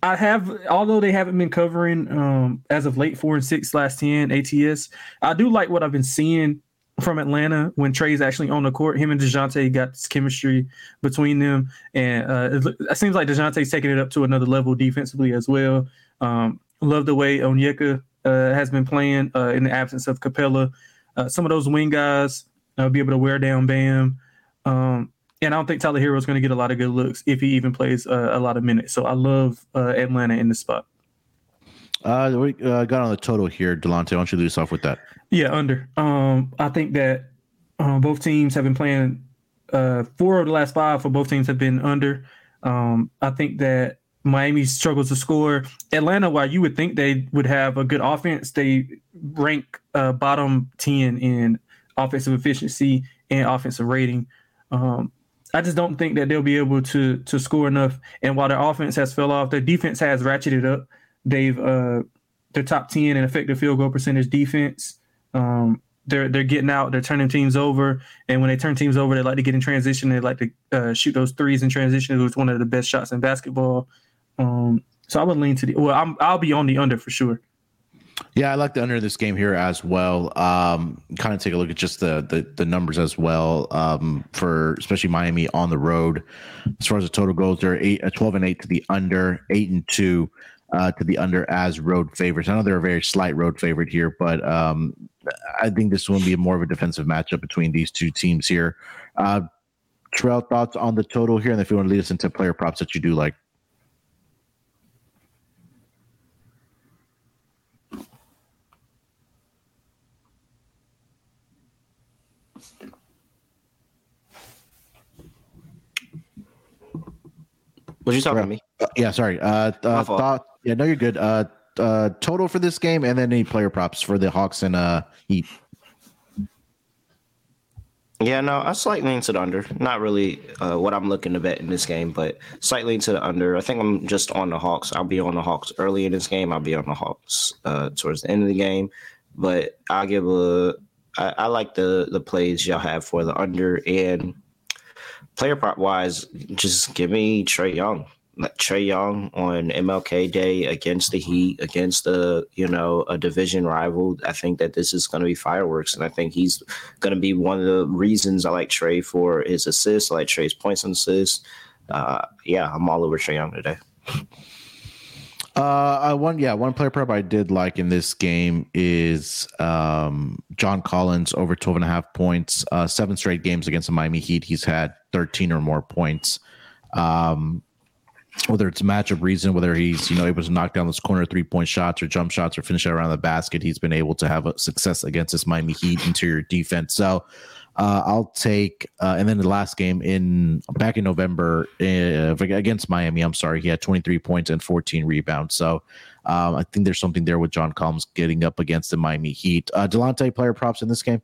I have, although they haven't been covering um, as of late four and six last ten ATS. I do like what I've been seeing from Atlanta when Trae's actually on the court. Him and Dejounte got this chemistry between them, and uh, it, it seems like Dejounte's taking it up to another level defensively as well. Um, love the way Onyeka uh, has been playing uh, in the absence of Capela. Uh, some of those wing guys uh, be able to wear down Bam. Um, and I don't think Tyler Herro is going to get a lot of good looks if he even plays uh, a lot of minutes. So I love uh, Atlanta in this spot. Uh, we uh, got on the total here, Delonte. Why don't you lead us off with that? Yeah, under. Um, I think that Uh, both teams have been playing. Uh, four of the last five for both teams have been under. Um, I think that Miami struggles to score. Atlanta, while you would think they would have a good offense, they rank uh, bottom 10 in offensive efficiency and offensive rating. Um, I just don't think that they'll be able to to score enough. And while their offense has fell off, their defense has ratcheted up. They've uh, their top 10 in effective field goal percentage defense. Um, they're they're getting out, they're turning teams over, and when they turn teams over, they like to get in transition. They like to uh, shoot those threes in transition. It was one of the best shots in basketball. Um, so I would lean to the well. I'm, I'll be on the under for sure. Yeah, I like the under this game here as well. Um, kind of take a look at just the the, the numbers as well um, for especially Miami on the road. As far as the total goes, they're eight, uh, 12 and eight to the under, eight and two uh, to the under as road favorites. I know they're a very slight road favorite here, but um, I think this will be more of a defensive matchup between these two teams here. Uh, Terrell, thoughts on the total here, and if you want to lead us into player props that you do like. Was you talking to me? Uh, yeah, sorry. Uh, uh thought. Yeah, no, you're good. Uh, uh, total for this game, and then any player props for the Hawks and uh Heat. Yeah, no, I slightly into the under. Not really uh, what I'm looking to bet in this game, but slightly into the under. I think I'm just on the Hawks. I'll be on the Hawks early in this game. I'll be on the Hawks uh, towards the end of the game, but I'll give a. I, I like the the plays y'all have for the under and player prop wise, just give me Trae Young. Trae Young on MLK Day against the Heat, against a you know a division rival. I think that this is going to be fireworks, and I think he's going to be one of the reasons I like Trae for his assists. I like Trae's points and assists. Uh, yeah, I'm all over Trae Young today. Uh, one yeah, one player prep I did like in this game is um, John Collins over 12 and a half points. Uh, seven straight games against the Miami Heat, he's had 13 or more points. Um, whether it's matchup reason, whether he's you know able to knock down those corner three point shots or jump shots or finish it around the basket, he's been able to have a success against this Miami Heat interior defense. So uh, I'll take, uh, and then the last game in back in November uh, against Miami. I'm sorry, he had 23 points and 14 rebounds. So um, I think there's something there with John Collins getting up against the Miami Heat. Uh, Delonte player props in this game.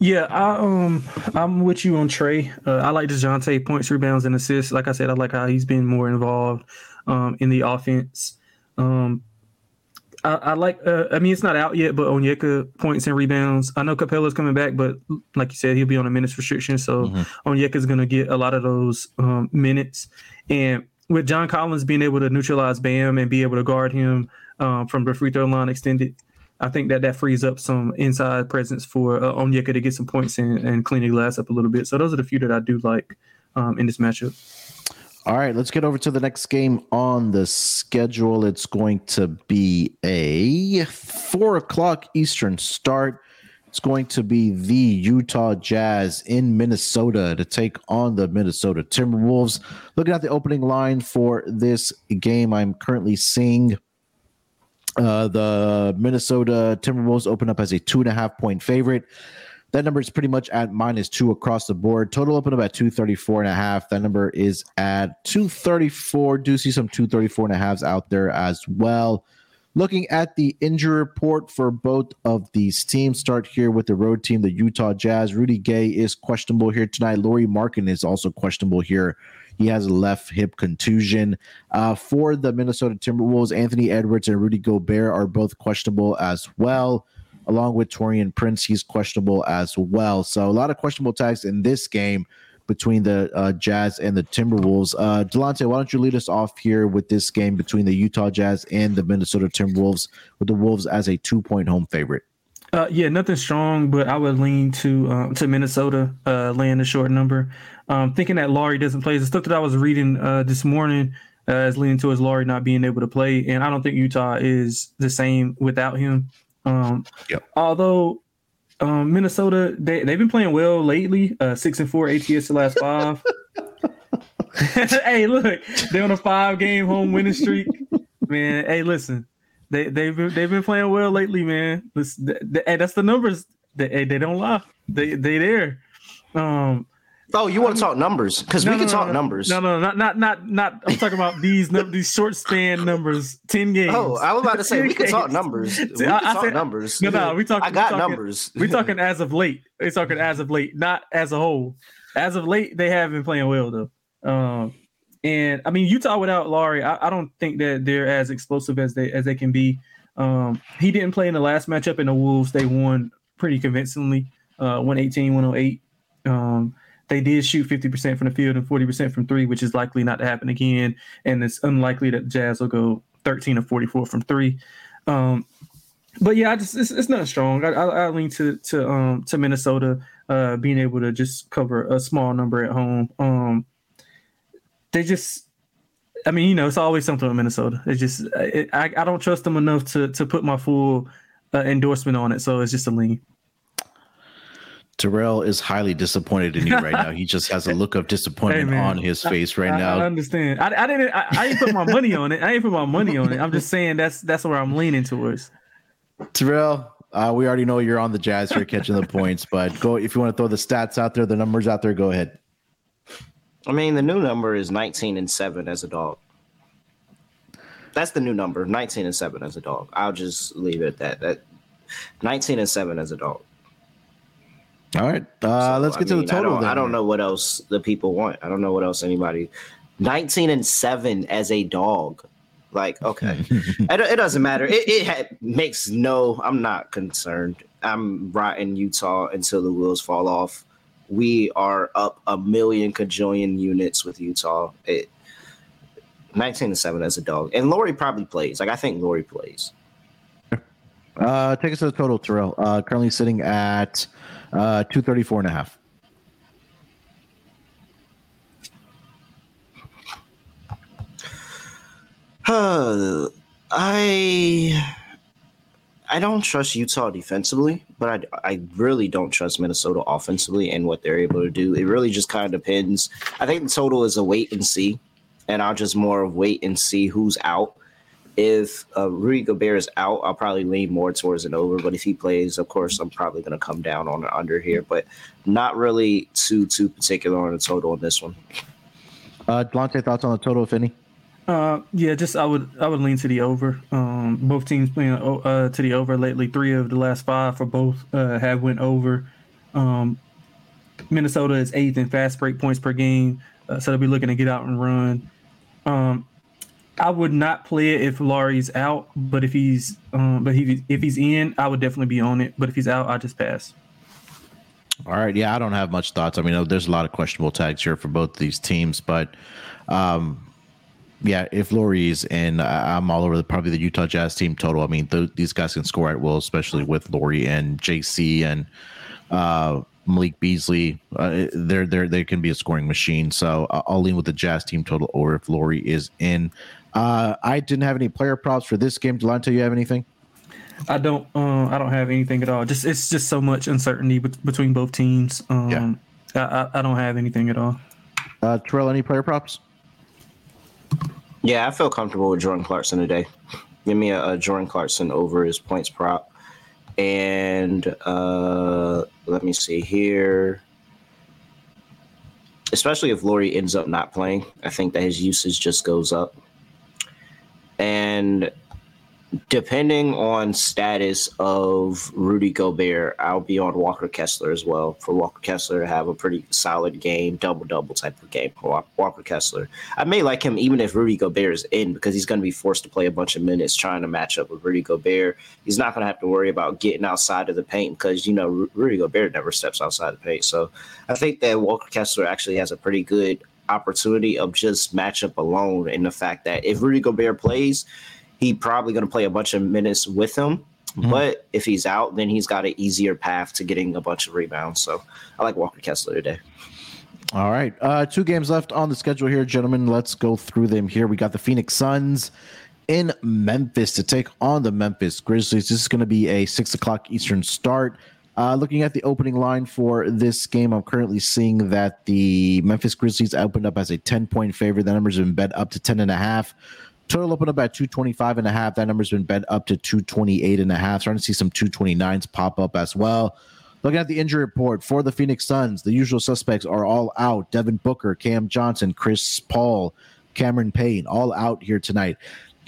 Yeah, I, um, I'm with you on Trae. Uh, I like Dejounte points, rebounds, and assists. Like I said, I like how he's been more involved um, in the offense. Um, I, I like. Uh, I mean, it's not out yet, but Onyeka points and rebounds. I know Capela's coming back, but like you said, he'll be on a minutes restriction, so mm-hmm. Onyeka's going to get a lot of those um, minutes. And with John Collins being able to neutralize Bam and be able to guard him um, from the free throw line extended, I think that that frees up some inside presence for uh, Onyeka to get some points and, and clean the glass up a little bit. So those are the few that I do like um, in this matchup. All right, let's get over to the next game on the schedule. It's going to be a four o'clock Eastern start. It's going to be the Utah Jazz in Minnesota to take on the Minnesota Timberwolves. Looking at the opening line for this game, I'm currently seeing uh, the Minnesota Timberwolves open up as a two and a half point favorite. That number is pretty much at minus two across the board. Total open up at 234 and a half. That number is at 234. Do see some 234 and a halves out there as well. Looking at the injury report for both of these teams, start here with the road team, the Utah Jazz. Rudy Gay is questionable here tonight. Lauri Markkanen is also questionable here. He has a left hip contusion. Uh, for the Minnesota Timberwolves, Anthony Edwards and Rudy Gobert are both questionable as well along with Taurean Prince. He's questionable as well. So a lot of questionable tags in this game between the uh, Jazz and the Timberwolves. Uh, Delonte, why don't you lead us off here with this game between the Utah Jazz and the Minnesota Timberwolves, with the Wolves as a two point home favorite? Uh, yeah, nothing strong, but I would lean to uh, to Minnesota uh, laying the short number. Um, thinking that Lauri doesn't play. The stuff that I was reading uh, this morning uh, is leaning towards Lauri not being able to play, and I don't think Utah is the same without him. Um, yep. Although um, Minnesota, they they've been playing well lately. Uh, six and four ATS the last five. hey, look, they're on a five game home winning streak. Man, hey, listen, they they've been they've been playing well lately, man. Listen, th- th- hey, that's the numbers. They they don't lie. They they there. Um, Oh, you want to talk numbers? Because no, we can no, talk no, numbers. No, no, not not not not. I'm talking about these these short span numbers. Ten games. Oh, I was about to say we can talk numbers. We can I- I talk said- numbers. No, no, we talking. I got we talking, numbers. We talking as of late. We talking as of late, not as a whole. As of late, they have been playing well though. Um, and I mean Utah without Lauri, I, I don't think that they're as explosive as they as they can be. Um, he didn't play in the last matchup in the Wolves. They won pretty convincingly, uh, 118, 108. Um, they did shoot 50% from the field and 40% from three, which is likely not to happen again. And it's unlikely that the Jazz will go 13 or 44 from three. Um, but yeah, I just it's, it's not strong. I, I, I lean to to um to Minnesota uh being able to just cover a small number at home. Um, they just, I mean, you know, it's always something with Minnesota. It's just it, I I don't trust them enough to to put my full uh, endorsement on it. So it's just a lean. Terrell is highly disappointed in you right now. He just has a look of disappointment Hey, on his face right I, now. I understand. I, I didn't. I, I didn't put my money on it. I didn't put my money on it. I'm just saying that's that's where I'm leaning towards. Terrell, uh, we already know you're on the Jazz here catching the points, but go if you want to throw the stats out there, the numbers out there, go ahead. I mean, the new number is 19 and 7 as a dog. That's the new number, 19 and 7 as a dog. I'll just leave it at that. That 19 and 7 as a dog. All right, uh, So, let's I get to the total. I don't. I don't know what else the people want. I don't know what else anybody. 19 and 7 as a dog. Like, okay. it, it doesn't matter. It, it ha- makes no, I'm not concerned. I'm riding Utah until the wheels fall off. We are up a million cajillion units with Utah. It, 19 and 7 as a dog. And Lauri probably plays. Like, I think Lauri plays. Uh, take us to the total, Terrell. Uh, currently sitting at uh, 234 and a half. Uh, I I don't trust Utah defensively, but I I really don't trust Minnesota offensively and what they're able to do. It really just kind of depends. I think the total is a wait and see, and I'll just more of wait and see who's out. If uh, Rudy Gobert is out, I'll probably lean more towards an over. But if he plays, of course, I'm probably going to come down on an under here. But not really too too particular on the total on this one. Uh, Delonte, thoughts on the total, if any? Uh, yeah, just I would I would lean to the over. Um, both teams playing uh to the over lately. Three of the last five for both uh have went over. Um, Minnesota is eighth in fast break points per game, uh, so they'll be looking to get out and run. Um, I would not play it if Lauri's out, but if he's um, but he, if he's in, I would definitely be on it. But if he's out, I just pass. All right. Yeah, I don't have much thoughts. I mean, there's a lot of questionable tags here for both these teams, but um, yeah, if Lauri's in, I'm all over the, probably the Utah Jazz team total. I mean, th- these guys can score at will, especially with Lauri and JC and uh, Malik Beasley. Uh, they're they're they can be a scoring machine. So I'll lean with the Jazz team total over if Lauri is in. Uh, I didn't have any player props for this game. Delonte, you have anything? I don't. Uh, I don't have anything at all. Just it's just so much uncertainty bet- between both teams. Um, Yeah. I, I, I don't have anything at all. Uh, Terrell, any player props? Yeah, I feel comfortable with Jordan Clarkson today. Give me a, a Jordan Clarkson over his points prop. And uh, let me see here. Especially if Lauri ends up not playing, I think that his usage just goes up. And depending on status of Rudy Gobert, I'll be on Walker Kessler as well. For Walker Kessler to have a pretty solid game, double double type of game for Walker Kessler. I may like him even if Rudy Gobert is in because he's going to be forced to play a bunch of minutes trying to match up with Rudy Gobert. He's not going to have to worry about getting outside of the paint because you know Rudy Gobert never steps outside the paint. So I think that Walker Kessler actually has a pretty good opportunity of just matchup alone and the fact that if Rudy Gobert plays, he probably going to play a bunch of minutes with him. Mhm. But if he's out, then he's got an easier path to getting a bunch of rebounds. So I like Walker Kessler today. All right. Uh, two games left on the schedule here, gentlemen. Let's go through them here. We got the Phoenix Suns in Memphis to take on the Memphis Grizzlies. This is going to be a six o'clock Eastern start. Uh, looking at the opening line for this game, I'm currently seeing that the Memphis Grizzlies opened up as a 10 point favorite. That number's been bet up to 10 and a half. Total opened up at 225 and a half. That number's been bet up to 228 and a half. Starting to see some 229s pop up as well. Looking at the injury report for the Phoenix Suns, the usual suspects are all out. Devin Booker, Cam Johnson, Chris Paul, Cameron Payne, all out here tonight.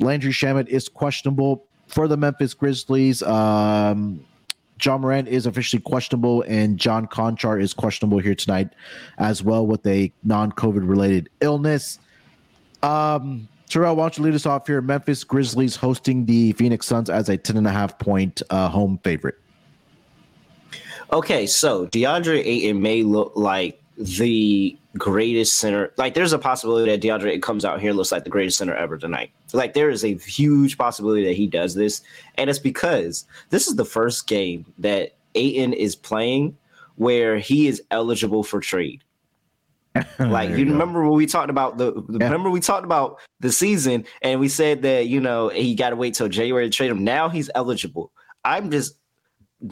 Landry Shamet is questionable for the Memphis Grizzlies. Um, Ja Morant is officially questionable, and John Konchar is questionable here tonight as well with a non-COVID related illness. Um, Terrell, why don't you lead us off here? Memphis Grizzlies hosting the Phoenix Suns as a 10 and a half point uh, home favorite. Okay, so DeAndre Ayton may look like the greatest center. Like, there's a possibility that DeAndre comes out here looks like the greatest center ever tonight. Like, there is a huge possibility that he does this, and it's because this is the first game that Ayton is playing where he is eligible for trade. like you, you remember when we talked about the, the yeah. remember we talked about the season and we said that you know he got to wait till January to trade him. Now he's eligible. I'm just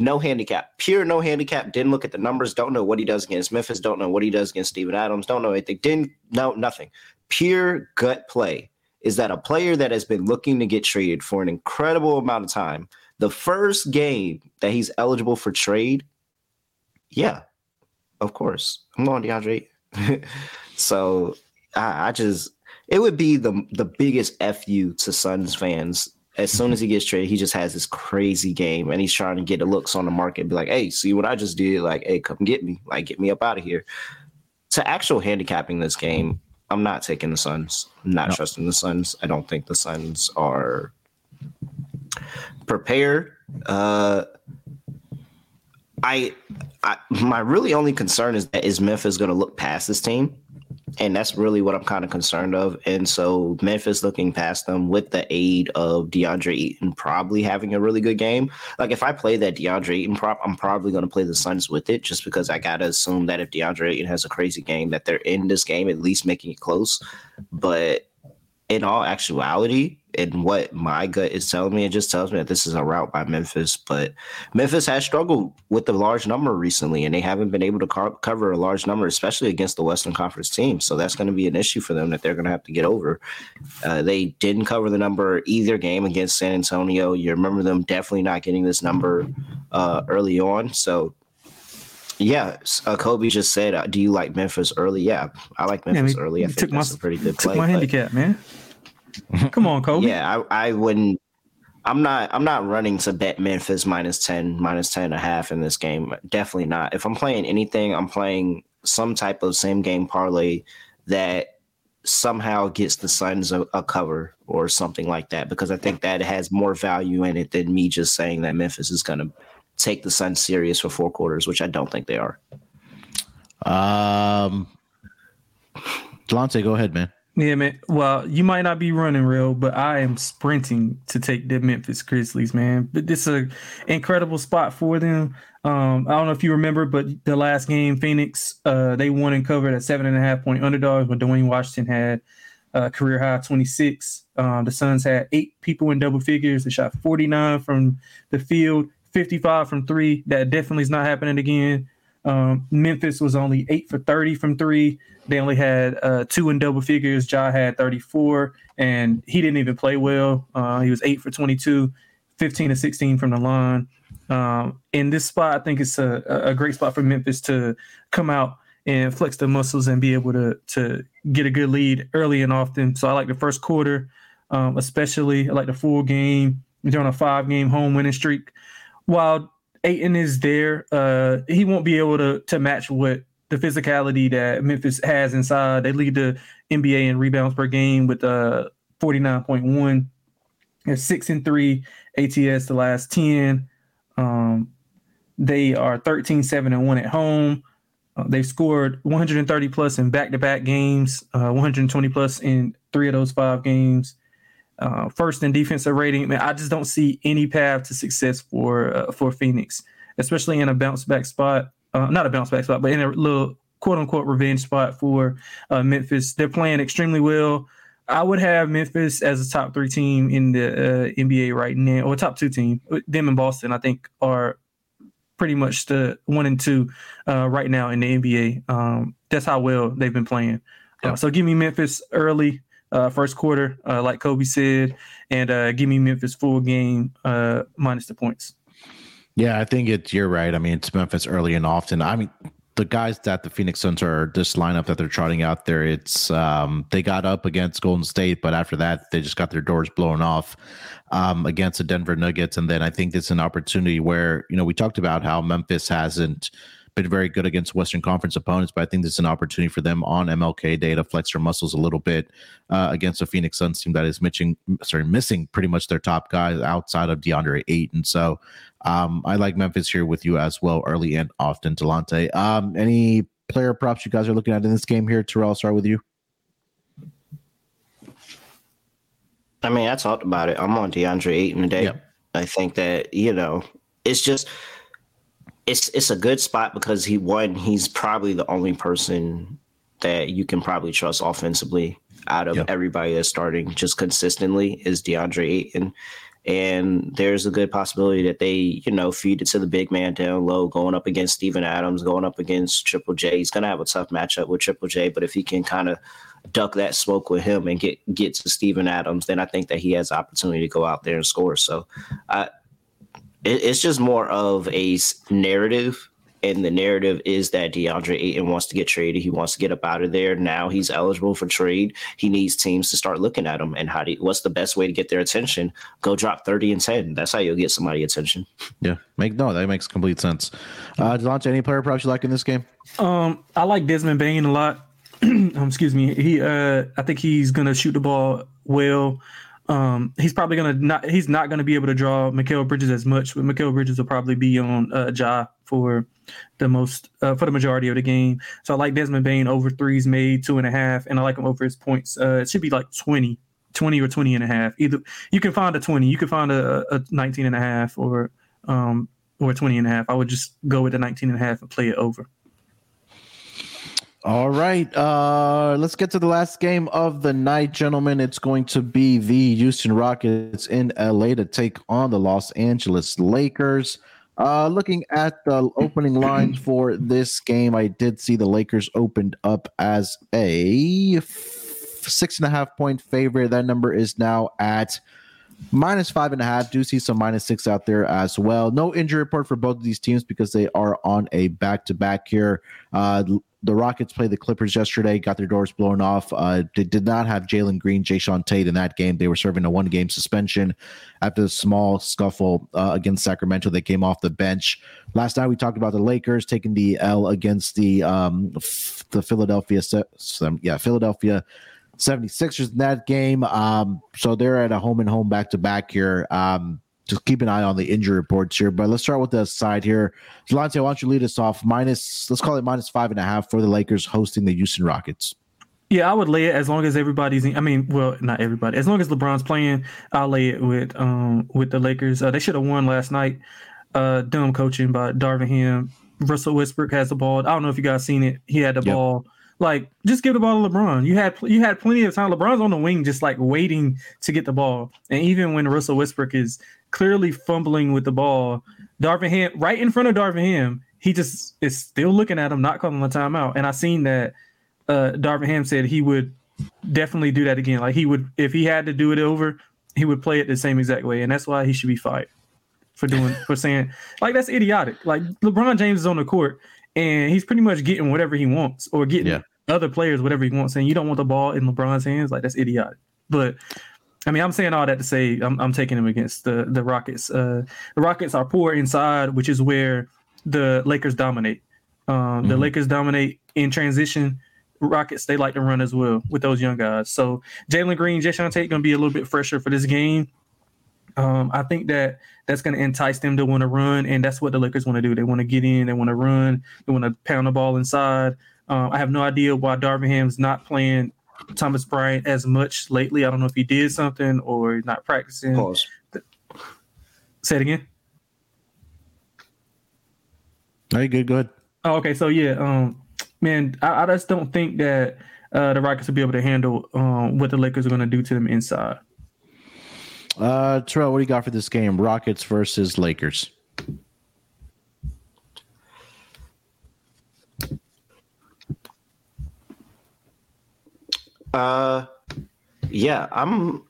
no handicap, pure no handicap. Didn't look at the numbers. Don't know what he does against Memphis. Don't know what he does against Steven Adams. Don't know anything. Didn't know nothing. Pure gut play is that a player that has been looking to get traded for an incredible amount of time, the first game that he's eligible for trade, yeah, of course, I'm going DeAndre. so I, I just it would be the the biggest fu to Suns fans as soon as he gets traded, he just has this crazy game and he's trying to get the looks on the market be like, hey, see what I just did? Like, hey, come get me. Like, get me up out of here. To actual handicapping this game, I'm not taking the Suns. I'm not no. trusting the Suns. I don't think the Suns are prepared. Uh, I, I my really only concern is that is Memphis going to look past this team and that's really what I'm kind of concerned of. And so Memphis looking past them with the aid of DeAndre Ayton probably having a really good game. Like if I play that DeAndre Ayton prop, I'm probably going to play the Suns with it just because I got to assume that if DeAndre Ayton has a crazy game, that they're in this game at least making it close. But in all actuality, and what my gut is telling me, it just tells me that this is a route by Memphis. But Memphis has struggled with the large number recently, and they haven't been able to co- cover a large number, especially against the Western Conference team. So that's going to be an issue for them that they're going to have to get over. Uh, they didn't cover the number either game against San Antonio. You remember them definitely not getting this number uh, early on. So yeah, uh, Kobe just said, uh, "Do you like Memphis early?" Yeah, I like Memphis yeah, early. I think that's my, a pretty good play. Took my handicap, man. Come on, Kobe. Yeah, I, I wouldn't. I'm not. I'm not running to bet Memphis minus ten, minus ten and a half in this game. Definitely not. If I'm playing anything, I'm playing some type of same game parlay that somehow gets the Suns a, a, cover or something like that because I think that has more value in it than me just saying that Memphis is going to take the Suns serious for four quarters, which I don't think they are. Um, Delonte, go ahead, man. Yeah, man. Well, you might not be running real, but I am sprinting to take the Memphis Grizzlies, man. But this is an incredible spot for them. Um, I don't know if you remember, but the last game, Phoenix, uh, they won and covered at seven and a half point underdogs when Duane Washington had a career high 26. Um, the Suns had eight people in double figures. They shot 49 from the field, 55 from three. That definitely is not happening again. Um, Memphis was only eight for 30 from three. They only had uh, two in double figures. Ja had 34, and he didn't even play well. Uh, he was eight for 22, 15 to 16 from the line. Um, in this spot, I think it's a, a great spot for Memphis to come out and flex the muscles and be able to to get a good lead early and often. So I like the first quarter, um, especially. I like the full game. They're on a five game home winning streak. While Ayton is there, uh, he won't be able to to match what the physicality that Memphis has inside. They lead the NBA in rebounds per game with uh 49.1. They're six and three ATS the last 10. Um, they are 13, 7 and 1 at home. Uh, they've scored 130 plus in back-to-back games, uh, 120 plus in three of those five games. Uh, first in defensive rating. Man, I just don't see any path to success for uh, for Phoenix, especially in a bounce back spot uh, not a bounce back spot, but in a little quote unquote revenge spot for uh, Memphis. They're playing extremely well. I would have Memphis as a top three team in the uh, NBA right now, or top two team. Them and Boston, I think, are pretty much the one and two uh, right now in the NBA. Um, that's how well they've been playing. Yeah. so give me Memphis early, uh, first quarter, uh, like Kobe said, and give me Memphis full game minus the points. Yeah, I think it's you're right. I mean, it's Memphis early and often. I mean, the guys that the Phoenix Suns are this lineup that they're trotting out there, it's um, they got up against Golden State, but after that they just got their doors blown off um, against the Denver Nuggets, and then I think it's an opportunity where you know we talked about how Memphis hasn't been very good against Western Conference opponents, but I think this is an opportunity for them on MLK Day to flex their muscles a little bit uh, against a Phoenix Suns team that is missing, sorry, missing pretty much their top guys outside of DeAndre Ayton. So um, I like Memphis here with you as well, early and often. Delonte, um, any player props you guys are looking at in this game here? Terrell, I'll start with you. I mean, I talked about it. I'm on DeAndre Ayton today. Yep. I think that you know, it's just it's it's a good spot because he won. He's probably the only person that you can probably trust offensively out of yep. everybody that's starting just consistently is DeAndre Ayton. And there's a good possibility that they, you know, feed it to the big man down low, going up against Steven Adams, going up against Triple J. He's gonna have a tough matchup with Triple J, but if he can kind of duck that smoke with him and get get to Steven Adams, then I think that he has opportunity to go out there and score. So, I it, it's just more of a narrative and the narrative is that DeAndre Ayton wants to get traded. He wants to get up out of there. Now he's eligible for trade. He needs teams to start looking at him and how do you, what's the best way to get their attention? Go drop 30 and 10. That's how you'll get somebody attention. Yeah. Make no, that makes complete sense. Uh Delonte, any player props you like in this game? Um, I like Desmond Bane a lot. um, excuse me. He uh I think he's gonna shoot the ball well. Um, he's probably gonna not. He's not gonna be able to draw Mikal Bridges as much, but Mikal Bridges will probably be on uh, Ja for the most uh, for the majority of the game. So I like Desmond Bane over threes made two and a half, and I like him over his points. Uh, it should be like 20, 20 or 20 and a half. Either you can find a 20, you can find a, a 19 and a half or um or 20 and a half. I would just go with the 19 and a half and play it over. All right. Uh, let's get to the last game of the night, gentlemen. It's going to be the Houston Rockets in LA to take on the Los Angeles Lakers. Uh, looking at the opening lines for this game, I did see the Lakers opened up as a f- six and a half point favorite. That number is now at minus five and a half. Do see some minus six out there as well. No injury report for both of these teams because they are on a back to back here. Uh, the Rockets played the Clippers yesterday, got their doors blown off. Uh, they did not have Jalen Green, Jae'Sean Tate in that game. They were serving a one game suspension after the small scuffle uh, against Sacramento. They came off the bench. Last night we talked about the Lakers taking the L against the um, the Philadelphia, yeah, Philadelphia 76ers in that game. Um, so they're at a home and home back to back here. Um, just keep an eye on the injury reports here. But let's start with the side here. Delonte, why don't you lead us off? Minus, let's call it minus five and a half for the Lakers hosting the Houston Rockets. Yeah, I would lay it as long as everybody's. In, I mean, well, not everybody. As long as LeBron's playing, I'll lay it with um with the Lakers. Uh, they should have won last night. Uh, dumb coaching by Darvin Ham. Russell Westbrook has the ball. I don't know if you guys seen it. He had the yep. ball. Like, just give the ball to LeBron. You had you had plenty of time. LeBron's on the wing, just like waiting to get the ball. And even when Russell Westbrook is clearly fumbling with the ball. Darvin Ham, right in front of Darvin Ham, he just is still looking at him, not calling a timeout. And I seen that uh, Darvin Ham said he would definitely do that again. Like he would, if he had to do it over, he would play it the same exact way. And that's why he should be fired for doing, for saying, like, that's idiotic. Like LeBron James is on the court and he's pretty much getting whatever he wants or getting yeah. Other players whatever he wants. saying you don't want the ball in LeBron's hands. Like, that's idiotic. But I mean, I'm saying all that to say I'm, I'm taking him against the the Rockets. Uh, the Rockets are poor inside, which is where the Lakers dominate. Um, mm-hmm. The Lakers dominate in transition. Rockets they like to run as well with those young guys. So Jalen Green, Jae'Sean Tate going to be a little bit fresher for this game. Um, I think that that's going to entice them to want to run, and that's what the Lakers want to do. They want to get in, they want to run, they want to pound the ball inside. Um, I have no idea why Darvin Ham's not playing Thomas Bryant as much lately. I don't know if he did something or not practicing. Pause. Say it again. Are you good? Oh, okay. So yeah, um, man, I, I just don't think that uh, the Rockets will be able to handle um, what the Lakers are going to do to them inside. Uh, Terrell, what do you got for this game? Rockets versus Lakers. Uh, yeah, I'm.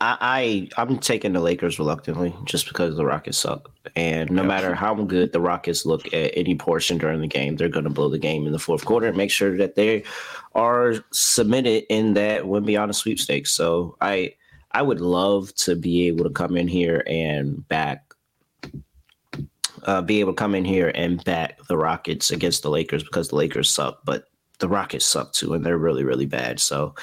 I, I I'm taking the Lakers reluctantly just because the Rockets suck, and no matter how good the Rockets look at any portion during the game, they're going to blow the game in the fourth quarter and make sure that they are submitted in that Wembanyama sweepstakes. So I I would love to be able to come in here and back. Uh, be able to come in here and back the Rockets against the Lakers because the Lakers suck, but the Rockets suck too, and they're really, really bad. So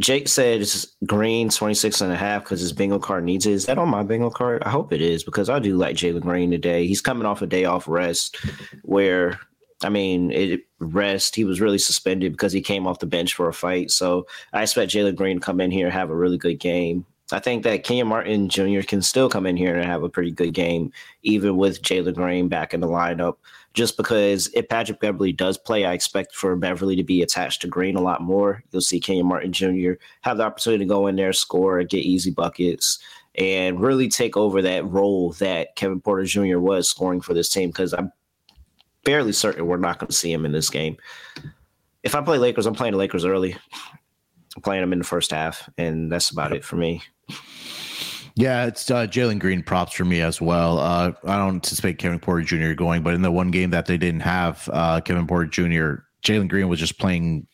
Jake said it's Green 26 and a half because his bingo card needs it. Is that on my bingo card? I hope it is because I do like Jalen Green today. He's coming off a day off rest where, I mean, it rest. He was really suspended because he came off the bench for a fight. So I expect Jalen Green to come in here and have a really good game. I think that Kenyon Martin Jr. can still come in here and have a pretty good game, even with Jalen Green back in the lineup just because if Patrick Beverley does play, I expect for Beverley to be attached to Green a lot more. You'll see Kenyon Martin Jr. have the opportunity to go in there, score, get easy buckets, and really take over that role that Kevin Porter Jr. was scoring for this team because I'm fairly certain we're not going to see him in this game. If I play Lakers, I'm playing the Lakers early. I'm playing them in the first half, and that's about it for me. Yeah, it's uh, Jalen Green props for me as well. Uh, I don't anticipate Kevin Porter Jr. going, but in the one game that they didn't have uh, Kevin Porter Jr., Jalen Green was just playing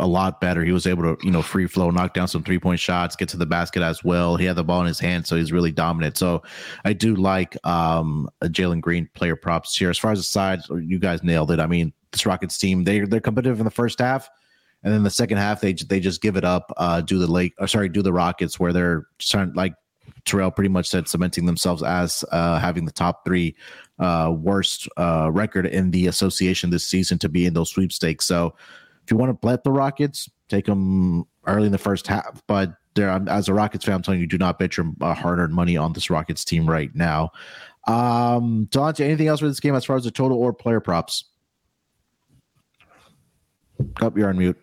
a lot better. He was able to, you know, free flow, knock down some three point shots, get to the basket as well. He had the ball in his hand, so he's really dominant. So I do like um, Jalen Green player props here. As far as the sides, you guys nailed it. I mean, this Rockets team, they they're competitive in the first half. And then the second half, they they just give it up. Uh, do the lake, or sorry, do the Rockets where they're trying like Terrell pretty much said cementing themselves as uh, having the top three uh, worst uh, record in the association this season to be in those sweepstakes. So if you want to bet the Rockets, take them early in the first half. But there, as a Rockets fan, I'm telling you, do not bet your uh, hard-earned money on this Rockets team right now. Um, Delonte, anything else for this game as far as the total or player props? Up, you're on mute.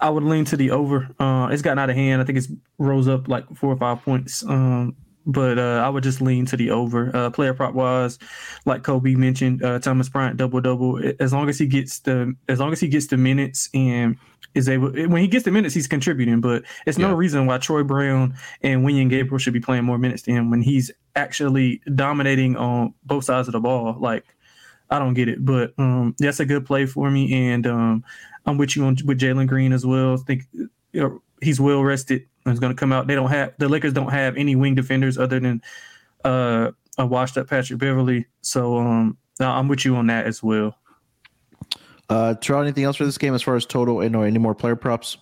I would lean to the over. Uh, it's gotten out of hand. I think it's rose up like four or five points. Um, but uh, I would just lean to the over. Uh, player prop wise, like Kobe mentioned, uh, Thomas Bryant double double. As long as he gets the as long as he gets the minutes and is able when he gets the minutes, he's contributing. But it's no yeah. reason why Troy Brown and Wenyen Gabriel should be playing more minutes than him when he's actually dominating on both sides of the ball. Like I don't get it, but um, that's a good play for me. And um, I'm with you on with Jalen Green as well. I think you know, he's well rested. He's going to come out. They don't have the Lakers don't have any wing defenders other than uh, a washed up Patrick Beverley. So um, I'm with you on that as well. Uh, anything else for this game as far as total and or any more player props?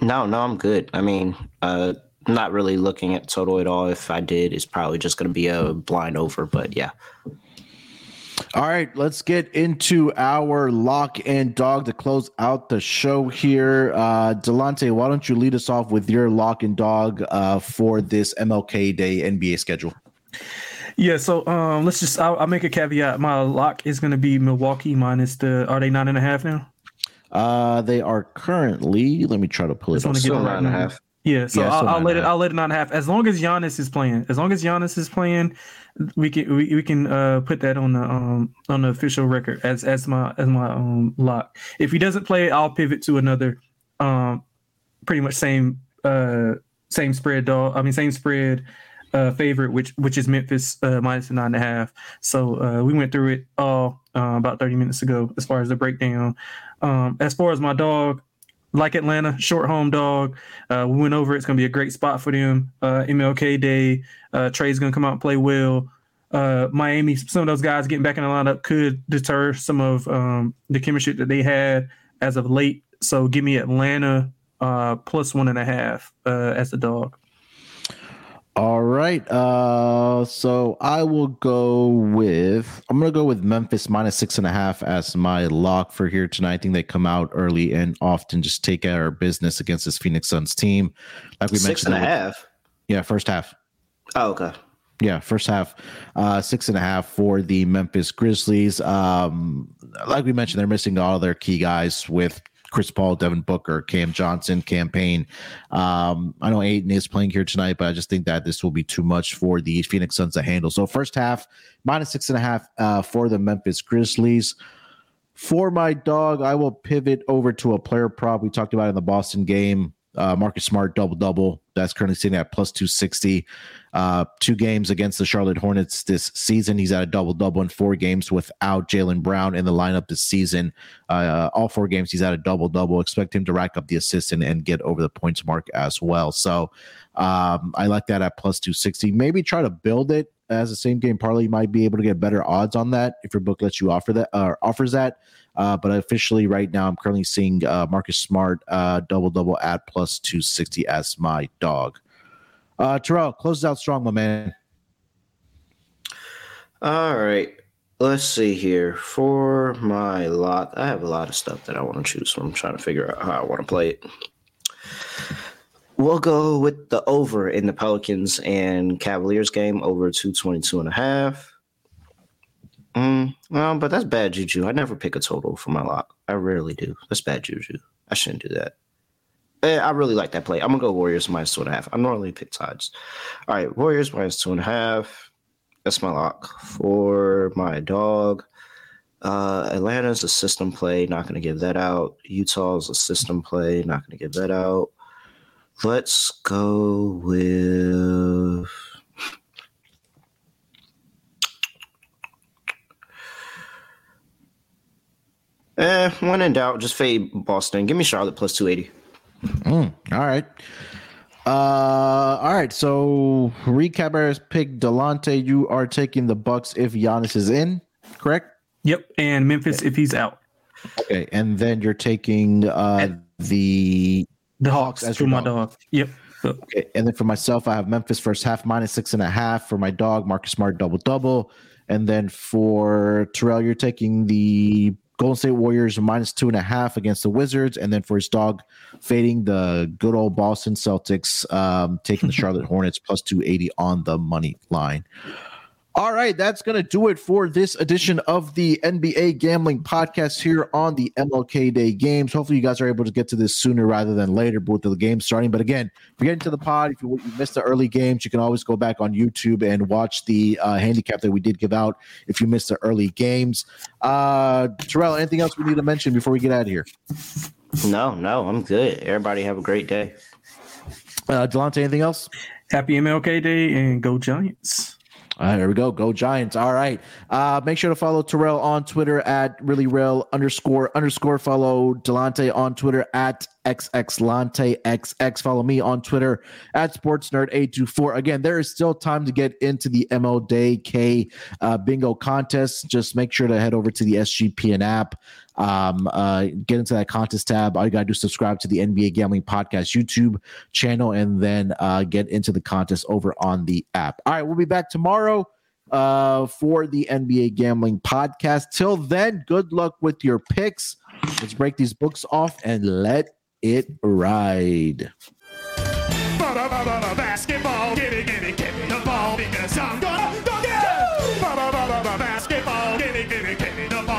No, no, I'm good. I mean, uh, not really looking at total at all. If I did, it's probably just going to be a blind over. But yeah. All right, let's get into our lock and dog to close out the show here. Uh, Delonte, why don't you lead us off with your lock and dog uh, for this MLK Day NBA schedule? Yeah, so um, let's just I'll, I'll, make a caveat. My lock is going to be Milwaukee minus the. Are they nine and a half now? Uh, they are currently. Let me try to pull it. Up. Still nine and a half. Yeah, so yeah, I'll, I'll let it. I'll let it not half. As long as Giannis is playing, as long as Giannis is playing, we can we, we can uh, put that on the um on the official record as as my as my um lock. If he doesn't play, I'll pivot to another um pretty much same uh same spread dog. I mean same spread uh favorite, which which is Memphis uh minus nine and a half. So uh we went through it all uh, about thirty minutes ago as far as the breakdown. Um, as far as my dog, like Atlanta, short home dog. Uh, we went over. It's going to be a great spot for them. Uh, MLK Day. Uh, Trae's going to come out and play well. Uh, Miami, some of those guys getting back in the lineup could deter some of um, the chemistry that they had as of late. So give me Atlanta uh, plus one and a half uh, as the dog. All right. Uh, so I will go with I'm gonna go with Memphis minus six and a half as my lock for here tonight. I think they come out early and often just take of business against this Phoenix Suns team. Like we six mentioned, and a half. Yeah, first half. Oh, okay. Yeah, first half, uh, six and a half for the Memphis Grizzlies. Um, like we mentioned, they're missing all their key guys with Chris Paul, Devin Booker, Cam Johnson, Cam Payne. Um, I know Ayton is playing here tonight, but I just think that this will be too much for the Phoenix Suns to handle. So first half, minus six and a half uh, for the Memphis Grizzlies. For my dog, I will pivot over to a player prop we talked about in the Boston game. Uh, Marcus Smart double double. That's currently sitting at plus 260. Uh, two games against the Charlotte Hornets this season. He's at a double double in four games without Jaylen Brown in the lineup this season. Uh, all four games, he's at a double double. Expect him to rack up the assist and, and get over the points mark as well. So um, I like that at plus 260. Maybe try to build it as a same game parlay. You might be able to get better odds on that if your book lets you offer that or offers that. Uh, but officially, right now, I'm currently seeing uh, Marcus Smart uh, double double at plus 260 as my dog. Uh, Terrell, closes out strong, my man. All right. Let's see here. For my lot, I have a lot of stuff that I want to choose from. I'm trying to figure out how I want to play it. We'll go with the over in the Pelicans and Cavaliers game over 222 and a half. Mm, well, but that's bad juju. I never pick a total for my lock. I rarely do. That's bad juju. I shouldn't do that. Eh, I really like that play. I'm gonna go Warriors minus two and a half. I normally pick sides. All right, Warriors minus two and a half. That's my lock for my dog. Uh, Atlanta's a system play. Not gonna give that out. Utah's a system play. Not gonna give that out. Let's go with Eh, when in doubt, just fade Boston. Give me Charlotte plus 280. Mm, all right. Uh, all right. So recap has pick Delonte. You are taking the Bucks if Giannis is in, correct? Yep. And Memphis okay. if he's out. Okay. And then you're taking uh the the Hawks as for my dog. Yep. Okay. And then for myself, I have Memphis first half minus six and a half. For my dog, Marcus Smart double double. And then for Terrell, you're taking the Golden State Warriors minus two and a half against the Wizards, and then for his dog, fading the good old Boston Celtics, um, taking the Charlotte Hornets plus two eighty on the money line. All right, that's going to do it for this edition of the NBA Gambling Podcast here on the MLK Day Games. Hopefully, you guys are able to get to this sooner rather than later with the game starting. But again, if you're getting to the pod, if you, you missed the early games, you can always go back on YouTube and watch the uh, handicap that we did give out if you missed the early games. Uh, Terrell, anything else we need to mention before we get out of here? No, no, I'm good. Everybody have a great day. Uh, Delonte, anything else? Happy MLK Day and go Giants. All right, there we go. Go Giants. All right. Uh, make sure to follow Terrell on Twitter at really real underscore underscore. Follow Delonte on Twitter at xxlante xx. Follow me on Twitter at sportsnerd824. Again, there is still time to get into the Day uh, bingo contest. Just make sure to head over to the SGPN app um, uh, get into that contest tab. All you got to do is subscribe to the NBA Gambling Podcast YouTube channel and then uh, get into the contest over on the app. All right, we'll be back tomorrow uh, for the NBA Gambling Podcast. Till then, good luck with your picks. Let's break these books off and let it ride. Basketball,